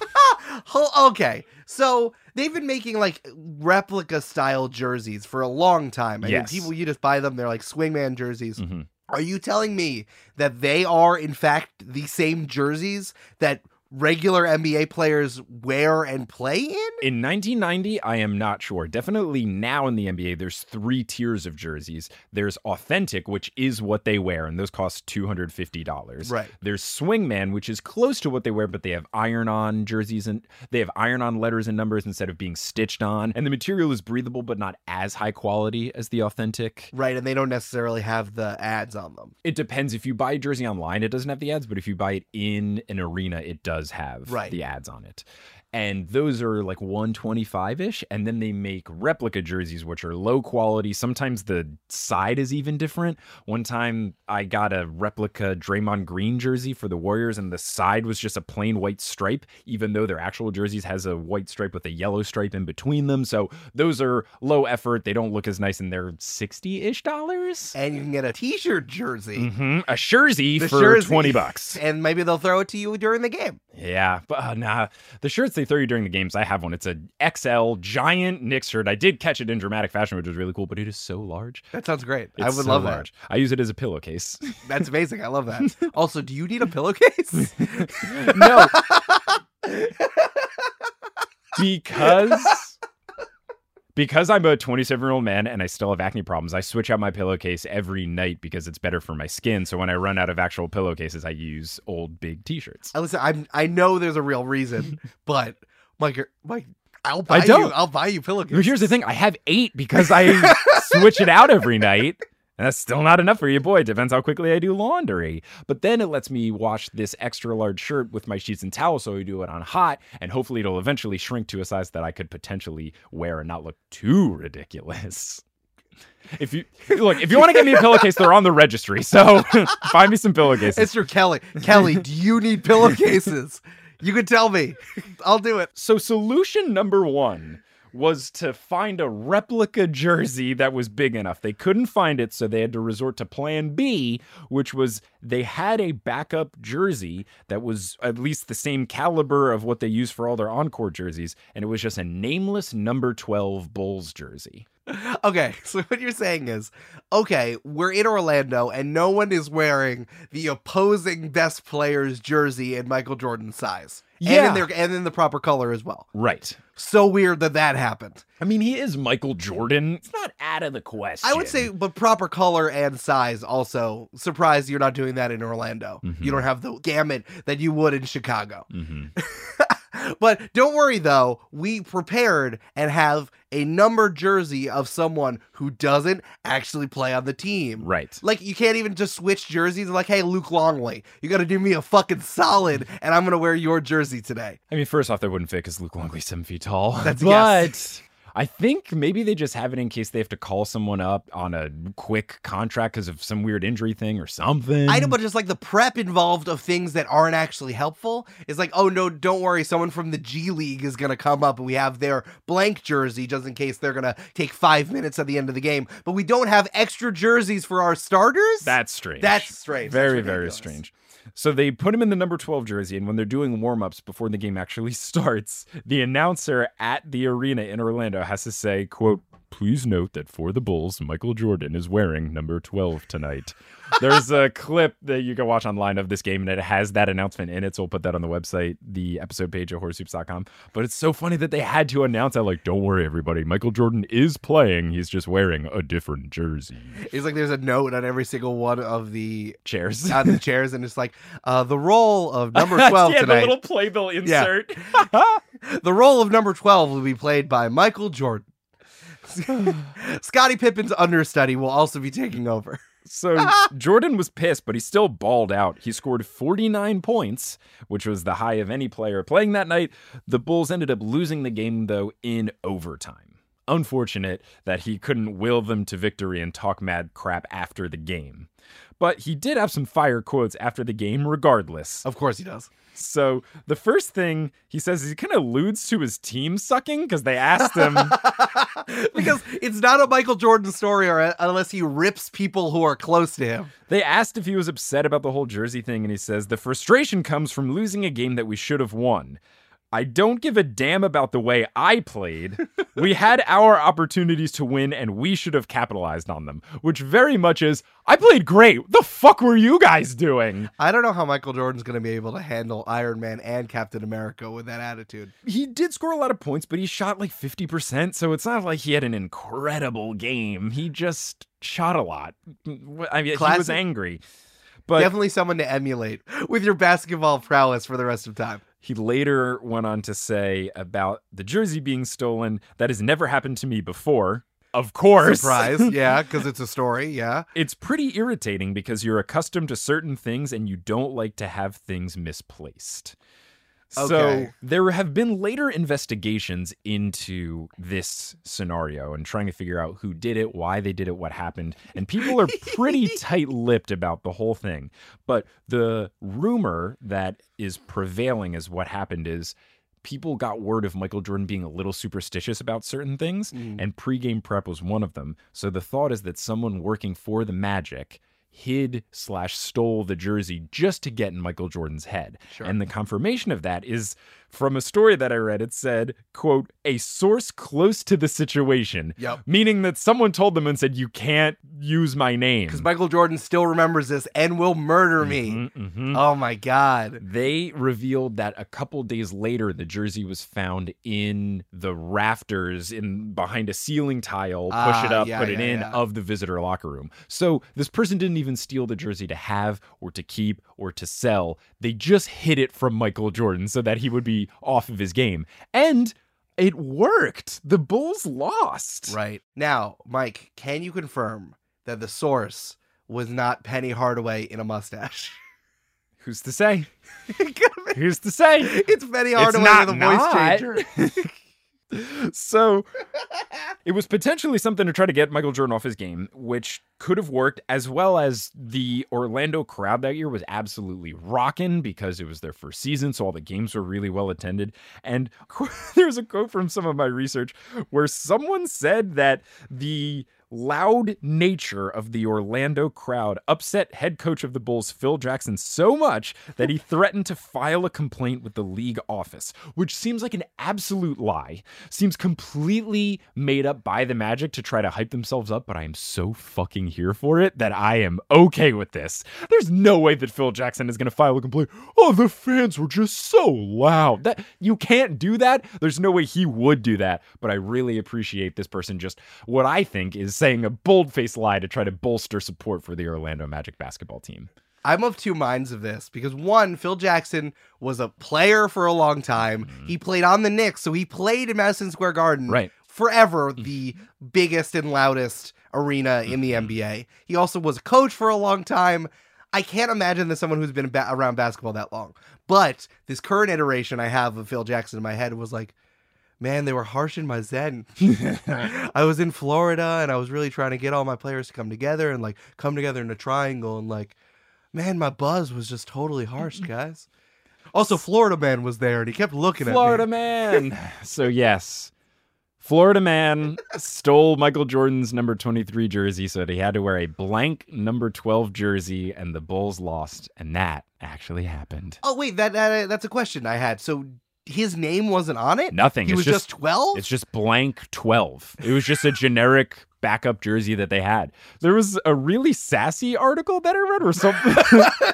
(laughs) okay, so they've been making like replica style jerseys for a long time. I mean, Yes. people you just buy them; they're like swingman jerseys. Mhm. Are you telling me that they are in fact the same jerseys that regular NBA players wear and play in? In 1990, I am not sure. Definitely now in the NBA, there's three tiers of jerseys. There's authentic, which is what they wear, and those cost $250. Right. There's swingman, which is close to what they wear, but they have iron on jerseys and they have iron on letters and numbers instead of being stitched on. And the material is breathable, but not as high quality as the authentic. Right, and they don't necessarily have the ads on them. It depends. If you buy a jersey online, it doesn't have the ads, but if you buy it in an arena, it does have Right. the ads on it. And those are like 125 ish. And then they make replica jerseys, which are low quality. Sometimes the side is even different. One time I got a replica Draymond Green jersey for the Warriors, and the side was just a plain white stripe, even though their actual jerseys has a white stripe with a yellow stripe in between them. So those are low effort. They don't look as nice, and they're 60 ish dollars. And you can get a t-shirt jersey. hmm A jersey The for jersey. 20 bucks. And maybe they'll throw it to you during the game. Yeah, but uh, nah. The shirts they throw you during the games, I have one. It's a XL giant Knicks shirt. I did catch it in dramatic fashion, which was really cool, but it is so large. That sounds great. I would so love large. I use it as a pillowcase. (laughs) That's amazing. I love that. (laughs) also, do you need a pillowcase? (laughs) no. because because I'm a 27 year old man and I still have acne problems, I switch out my pillowcase every night because it's better for my skin. So when I run out of actual pillowcases, I use old big t-shirts. I listen. I'm. I know there's a real reason, (laughs) but Mike, Mike, I'll buy I don't. I'll buy you pillowcases. Here's the thing: I have eight because I (laughs) switch it out every night, and that's still not enough for you, boy. It depends how quickly I do laundry. But then it lets me wash this extra large shirt with my sheets and towels, so I do it on hot, and hopefully it'll eventually shrink to a size that I could potentially wear and not look too ridiculous. If you look, if you want to get me a pillowcase, they're on the registry. So (laughs) find me some pillowcases. Mr. Kelly. Kelly, do you need pillowcases? You can tell me. I'll do it. So solution number one was to find a replica jersey that was big enough. They couldn't find it, so they had to resort to plan B, which was they had a backup jersey that was at least the same caliber of what they use for all their encore jerseys, and it was just a nameless number 12 Bulls jersey. (laughs) Okay, so what you're saying is, okay, we're in Orlando and no one is wearing the opposing best player's jersey in Michael Jordan's size. And Yeah. in their and in the proper color as well. Right. So weird that that happened. I mean, he is Michael Jordan. It's not out of the question. I would say, but proper color and size also. Surprised you're not doing that in Orlando. You don't have the gamut that you would in Chicago. Mhm. (laughs) (laughs) But don't worry though, we prepared and have a numbered jersey of someone who doesn't actually play on the team. Right. Like you can't even just switch jerseys. Like, hey, Luke Longley, you got to do me a fucking solid, and I'm gonna wear your jersey today. I mean, first off, that wouldn't fit because Luke Longley's seven feet tall. That's (laughs) but. I think maybe they just have it in case they have to call someone up on a quick contract because of some weird injury thing or something. I know, but just like the prep involved of things that aren't actually helpful is like, oh no, don't worry, someone from the G League is gonna come up and we have their blank jersey just in case they're gonna take five minutes at the end of the game. But we don't have extra jerseys for our starters. That's strange. That's strange. Very, That's very strange. So they put him in the number 12 jersey, and when they're doing warm ups before the game actually (laughs) starts, the announcer at the arena in Orlando has to say, quote, Please note that for the Bulls, Michael Jordan is wearing number 12 tonight. There's a (laughs) clip that you can watch online of this game, and it has that announcement in it. So we'll put that on the website, the episode page at horsehoops.com. But it's so funny that they had to announce that, like, don't worry, everybody. Michael Jordan is playing. He's just wearing a different jersey. It's like there's a note on every single one of the Chairs. (laughs) on the chairs, and it's like uh, the role of (laughs) number twelve yeah, tonight. the little playbill insert. The role of number 12 will be played by Michael Jordan. (laughs) Scottie Pippen's understudy will also be taking over. So (laughs) Jordan was pissed, but he still balled out. He scored 49 points, which was the high of any player playing that night. The Bulls ended up losing the game, though, in overtime. Unfortunate that he couldn't will them to victory and talk mad crap after the game. But he did have some fire quotes after the game, regardless. Of course he does. So the first thing he says, he kind of alludes to his team sucking because they asked him. (laughs) because it's not a Michael Jordan story or uh, unless he rips people who are close to him. They asked if he was upset about the whole jersey thing, and he says, The frustration comes from losing a game that we should have won. I don't give a damn about the way I played. we (laughs) had our opportunities to win and we should have capitalized on them, which very much is I played great. What the fuck were you guys doing? I don't know how Michael Jordan's going to be able to handle Iron Man and Captain America with that attitude. He did score a lot of points, but he shot like 50%, so it's not like he had an incredible game. He just shot a lot. I mean, he was angry. But Definitely someone to emulate with your basketball prowess for the rest of time. He later went on to say about the jersey being stolen, that has never happened to me before. Of course. Surprise. (laughs) yeah, because it's a story. Yeah. It's pretty irritating because you're accustomed to certain things and you don't like to have things misplaced. So there have been later investigations into this scenario and trying to figure out who did it, why they did it, what happened. And people are pretty (laughs) tight lipped about the whole thing. But the rumor that is prevailing as what happened is people got word of Michael Jordan being a little superstitious about certain things, mm. and pregame prep was one of them. So the thought is that someone working for the Magic hid slash stole the jersey just to get in Michael Jordan's head. And the confirmation of that is from a story that I read. It said, quote, a source close to the situation. Yep. Meaning that someone told them and said, you can't use my name. Because Michael Jordan still remembers this and will murder me. Mhm. Oh my God. They revealed that a couple days later, the jersey was found in the rafters in behind a ceiling tile. Push Ah, it up, yeah, put it yeah, in yeah. of the visitor locker room. So this person didn't even steal the jersey to have or to keep or to sell. They just hid it from Michael Jordan so that he would be off of his game. And it worked. The Bulls lost. Right. Now, Mike, can you confirm that the source was not Penny Hardaway in a mustache? (laughs) Who's to say? (laughs) Who's to say? it's Penny Hardaway not with a voice not. changer. (laughs) so (laughs) it was potentially something to try to get Michael Jordan off his game, which could have worked, as well as the Orlando crowd that year was absolutely rocking because it was their first season, so all the games were really well attended. And (laughs) there's a quote from some of my research where someone said that the loud nature of the Orlando crowd upset head coach of the Bulls, Phil Jackson, so much that he (laughs) threatened to file a complaint with the league office, which seems like an absolute lie. Seems completely made up by the Magic to try to hype themselves up, but I am so fucking here for it that I am okay with this. There's no way that Phil Jackson is going to file a complaint. Oh, the fans were just so loud. That you can't do that. There's no way he would do that, but I really appreciate this person just what I think is saying a bold-faced lie to try to bolster support for the Orlando Magic basketball team. I'm of two minds of this because one, Phil Jackson was a player for a long time. Mm-hmm. He played on the Knicks, so he played in Madison Square Garden Right. forever, (laughs) the biggest and loudest arena in the mm-hmm. NBA. He also was a coach for a long time. I can't imagine that someone who's been ba- around basketball that long. But this current iteration I have of Phil Jackson in my head was like, man, they were harsh in my zen. (laughs) (laughs) I was in Florida and I was really trying to get all my players to come together and like come together in a triangle and like, man, my buzz was just totally harsh, (laughs) guys. Also, Florida man was there and he kept looking Florida at me. Florida man. so yes, Florida man stole Michael Jordan's number 23 jersey so that he had to wear a blank number 12 jersey and the Bulls lost and that actually happened. Oh wait, that, that that's a question I had. So his name wasn't on it. Nothing. He It's was just- twelve. It's just blank 12. It was just a generic backup jersey that they had. There was a really sassy article that I read or something. (laughs)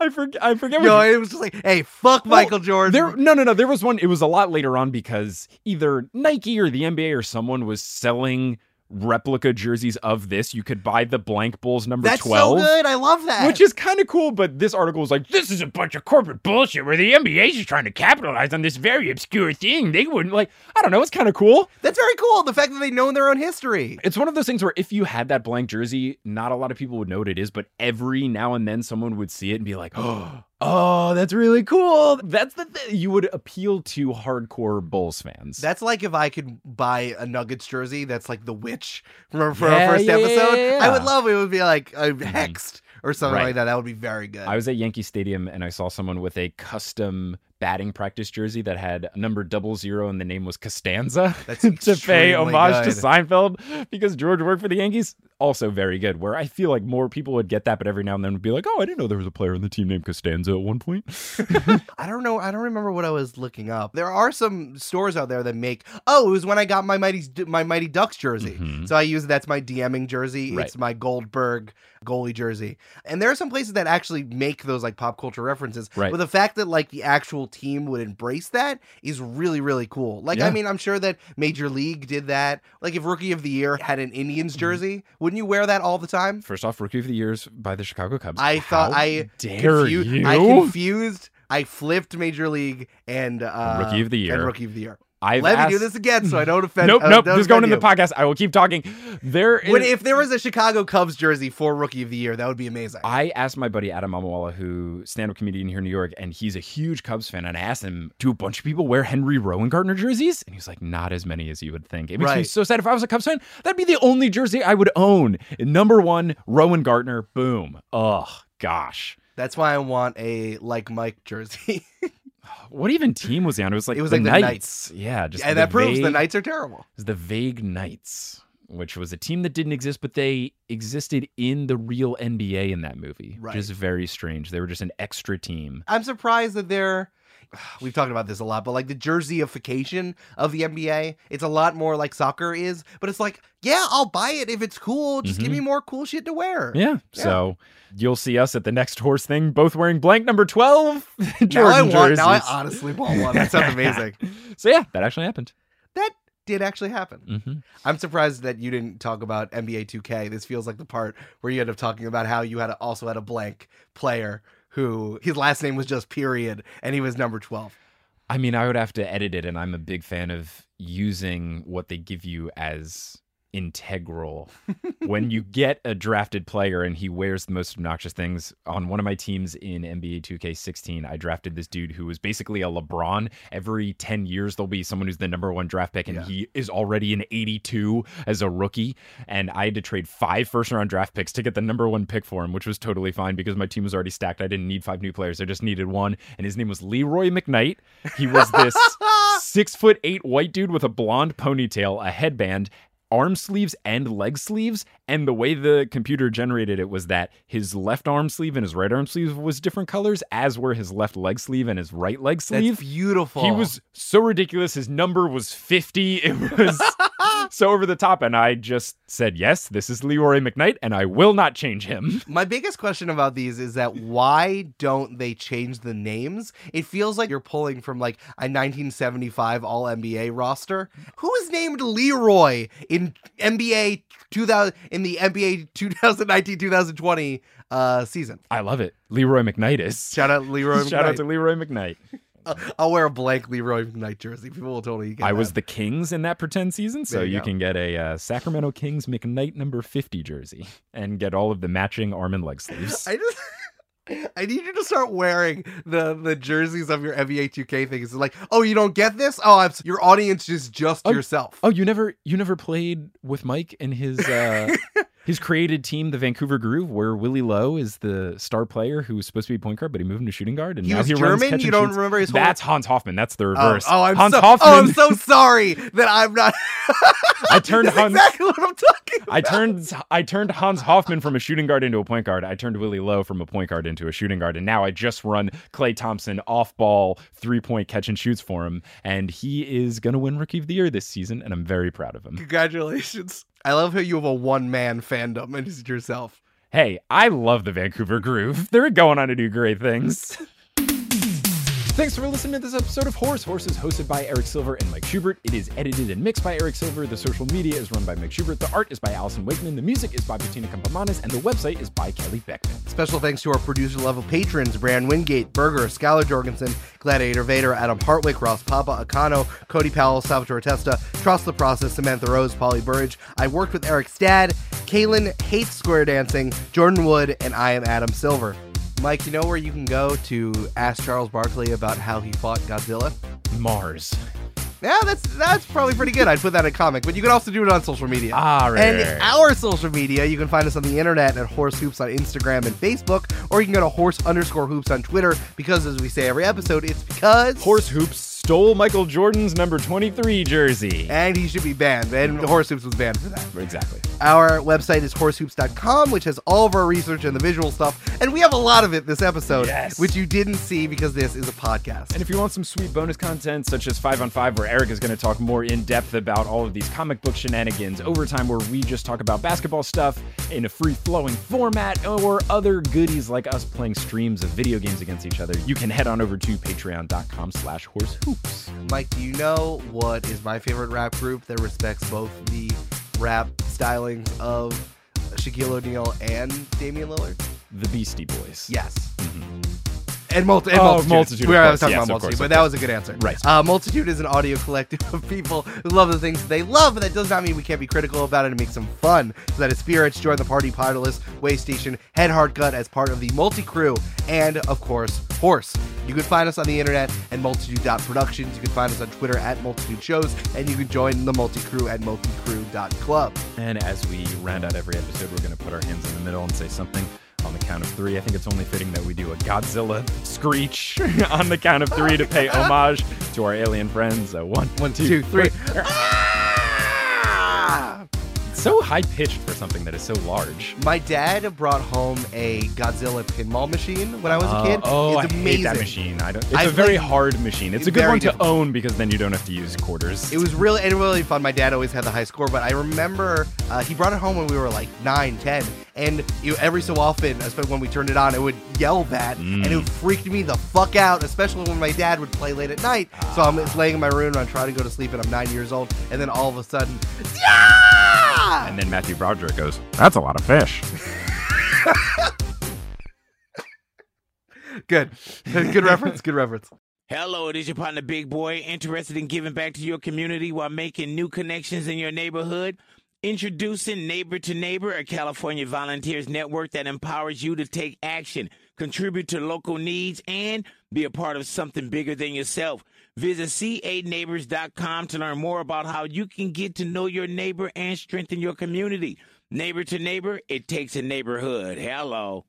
I forget I forget what it was just like, hey, fuck Well, Michael Jordan. There, no, no, no. There was one. It was a lot later on because either Nike or the NBA or someone was selling replica jerseys of this. You could buy the blank Bulls number That's twelve. so good. I love that. Which is kind of cool, but this article was like, "This is a bunch of corporate bullshit where the NBA is trying to capitalize on this very obscure thing." They wouldn't like. I don't know. It's kind of cool. that's very cool. The fact that they know their own history. It's one of those things where if you had that blank jersey, not a lot of people would know what it is, but every now and then someone would see it and be like, (gasps) "Oh, oh, that's really cool." That's the thing. You would appeal to hardcore Bulls fans. That's like if I could buy a Nuggets jersey that's like the witch from for Yeah, our first yeah, episode. yeah, I would love it. It would be like a hexed or something Right. like that. That would be very good. I was at Yankee Stadium and I saw someone with a custom batting practice jersey that had number double zero and the name was Costanza (laughs) That's (laughs) to pay homage good. to Seinfeld because George worked for the Yankees. Also very good. Where I feel like more people would get that, but every now and then would be like, "Oh, I didn't know there was a player on the team named Costanza at one point." (laughs) I don't know. I don't remember what I was looking up. There are some stores out there that make. Oh, it was when I got my mighty my Mighty Ducks jersey. Mhm. So I use that's my DMing jersey. Right. It's my Goldberg goalie jersey. And there are some places that actually make those like pop culture references. Right. But the fact that like the actual team would embrace that is really really cool. Like Yeah. I mean, I'm sure that Major League did that. Like if Rookie of the Year had an Mm-hmm. Indians jersey, wouldn't you wear that all the time? First off, rookie of the years by the Chicago Cubs. I thought I dare confu- you. I confused. I flipped Major League and uh, Rookie of the Year. and Rookie of the Year. I've Let asked- me do this again so I don't (laughs) offend. Nope, uh, nope. This is going in the podcast. I will keep talking. There is. When, if there was a Chicago Cubs jersey for Rookie of the Year, that would be amazing. I asked my buddy Adam Amawala, who stand-up comedian here in New York, and he's a huge Cubs fan. And I asked him, "Do a bunch of people wear Henry Rowengartner jerseys?" And he's like, "Not as many as you would think." It makes me so sad. If I was a Cubs fan, that'd be the only jersey I would own. Number one, Rowengartner. Boom. Oh gosh. That's why I want a like Mike jersey. (laughs) What even team was he on? It was like It was the like the Knights. Yeah, just and that proves the Knights are terrible. It was the Vague Knights, which was a team that didn't exist, but they existed in the real NBA in that movie, Right. which is very strange. They were just an extra team. I'm surprised that they're. (sighs) We've talked about this a lot, but like the jerseyification of the NBA, it's a lot more like soccer is. But it's like, yeah, I'll buy it if it's cool. Just give Mhm. me more cool shit to wear. Yeah. So you'll see us at the next horse thing, both wearing blank number 12 (laughs) Now Jordan I want. Now I jerseys. honestly want one. That sounds (laughs) amazing. So yeah, that actually happened. that did actually happen. hmm I'm surprised that you didn't talk about NBA 2K. This feels like the part where you end up talking about how you had a, also had a blank player who his last name was just period and he was number 12. I mean, I would have to edit it, and I'm a big fan of using what they give you as integral. when you get a drafted player and he wears the most obnoxious things on one of my teams in NBA 2K16, I drafted this dude who was basically a LeBron. Every 10 years, there'll be someone who's the number one draft pick, and Yeah. he is already an 82 as a rookie. And I had to trade five first round draft picks to get the number one pick for him, which was totally fine because my team was already stacked. I didn't need five new players, I just needed one. And his name was Leroy McKnight. He was this (laughs) six foot eight white dude with a blonde ponytail, a headband, arm sleeves and leg sleeves. And the way the computer generated it was that his left arm sleeve and his right arm sleeve was different colors, as were his left leg sleeve and his right leg sleeve. That's beautiful. He was so ridiculous. His number was 50. It was (laughs) so over the top. And I just said, yes, this is Leroy McKnight, and I will not change him. (laughs) My biggest question about these is that why don't they change the names? It feels like you're pulling from like a 1975 All NBA roster. Who is named Leroy in NBA 2000 in the NBA 2019-2020 uh, season? I love it. Leroy McKnight is. Shout out Leroy. (laughs) Shout out to Leroy McKnight. (laughs) I'll wear a blank Leroy McKnight jersey. People will totally get it. I was the Kings in that pretend season, so There you you can get a uh, Sacramento Kings McKnight number 50 jersey and get all of the matching arm and leg sleeves. (laughs) I just (laughs) I need you to start wearing the the jerseys of your NBA 2K things. It's like, oh, you don't get this? Oh, I'm, your audience is just Oh, yourself. oh, you never you never played with Mike and his uh his created team, the Vancouver Groove, where Willie Lowe is the star player who was supposed to be point guard, but he moved into shooting guard and He now was he runs German? catch You and don't shoots. remember his whole- That's Hans Hoffman. That's the Oh, reverse. oh, I'm Hans so, Hoffman. oh, I'm so sorry that I'm not. (laughs) I turned (laughs) That's Hans. exactly what I'm talking about. I turned I turned Hans Hoffman from a shooting guard into a point guard. I turned Willie Lowe from a point guard into a shooting guard, and now I just run Klay Thompson off ball three point catch and shoots for him, and he is gonna win Rookie of the Year this season, and I'm very proud of him. Congratulations. I love how you have a one man fandom and it's yourself. Hey, I love the Vancouver Groove. They're going on to do great things. (laughs) Thanks for listening to this episode of Horse. Horse is hosted by Eric Silver and Mike Schubert. It is edited and mixed by Eric Silver. The social media is run by Mike Schubert. The art is by Allyson Wakeman. The music is by Bettina Campomanes. And the website is by Kelly Beckman. Special thanks to our producer level patrons Brand Wingate, Berger, Skylar Jorgensen, Gladiator Vader, Adam Hartwick, Ross Papa, Akano, Cody Powell, Salvatore Testa, Trust the Process, Samantha Rose, Polly Burridge. I worked with Eric's dad, Kaylin hates square dancing, Jordan Wood, and I am Adam Silver. Mike, you know where you can go to ask Charles Barkley about how he fought Godzilla? Mars. Yeah, that's that's probably pretty good. I'd put that in a comic, but you can also do it on social media. Ah, right, And right, right. our social media, you can find us on the internet at Horse Hoops on Instagram and Facebook, or you can go to Horse underscore Hoops on Twitter. Because as we say every episode, it's because Horse Hoops stole Michael Jordan's number 23 jersey. and he should be banned. And Horse Hoops was banned for that. Exactly. Our website is horsehoops.com, which has all of our research and the visual stuff. And we have a lot of it this episode, Yes. which you didn't see because this is a podcast. And if you want some sweet bonus content, such as 5 on 5, where Eric is going to talk more in depth about all of these comic book shenanigans, Overtime, where we just talk about basketball stuff in a free flowing format, or other goodies like us playing streams of video games against each other, you can head on over to patreon.com slash horsehoops. Mike, do you know what is my favorite rap group that respects both the rap stylings of Shaquille O'Neal and Damian Lillard? The Beastie Boys. Yes. And, multi- and Oh, multitude. Multitude, We were course. talking Yes, about multitude, course, but that was a good answer. Right. Uh, multitude is an audio collective of people who love the things they love, but that does not mean we can't be critical about it and make some fun. So that is Spirits, Join the Party, Powerless, Waystation, Head Hard Gut as part of the multi crew, and of course, Horse. You can find us on the internet at multitude.productions. You can find us on Twitter at multitude shows, and you can join the multi crew at multicrew.club. And as we round out every episode, we're going to put our hands in the middle and say something on the count of three. I think it's only fitting that we do a Godzilla screech (laughs) on the count of three to pay homage to our alien friends. So one, One, two, three. Ah! So high pitched for something that is so large. My dad brought home a Godzilla pinball machine when I was a Uh, kid. oh, it's I amazing. hate that machine. I don't. It's I a very hard machine. It's a good one to difficult. own because then you don't have to use quarters. It was really and really fun. My dad always had the high score, but I remember uh, he brought it home when we were like 9, 10. And you, every so often, especially when we turned it on, it would yell that, and Mm. it freaked me the fuck out, especially when my dad would play late at night. So I'm laying in my room and I'm trying to go to sleep, and I'm nine years old, and then all of a sudden, (laughs) yeah! And then Matthew Broderick goes, "That's a lot of fish." (laughs) Good, good reference, good reference. Hello, it is your partner Big Boy, interested in giving back to your community while making new connections in your neighborhood. Introducing Neighbor to Neighbor, a California volunteers network that empowers you to take action, contribute to local needs, and be a part of something bigger than yourself. Visit c8neighbors.com to learn more about how you can get to know your neighbor and strengthen your community. Neighbor to Neighbor, it takes a neighborhood. Hello.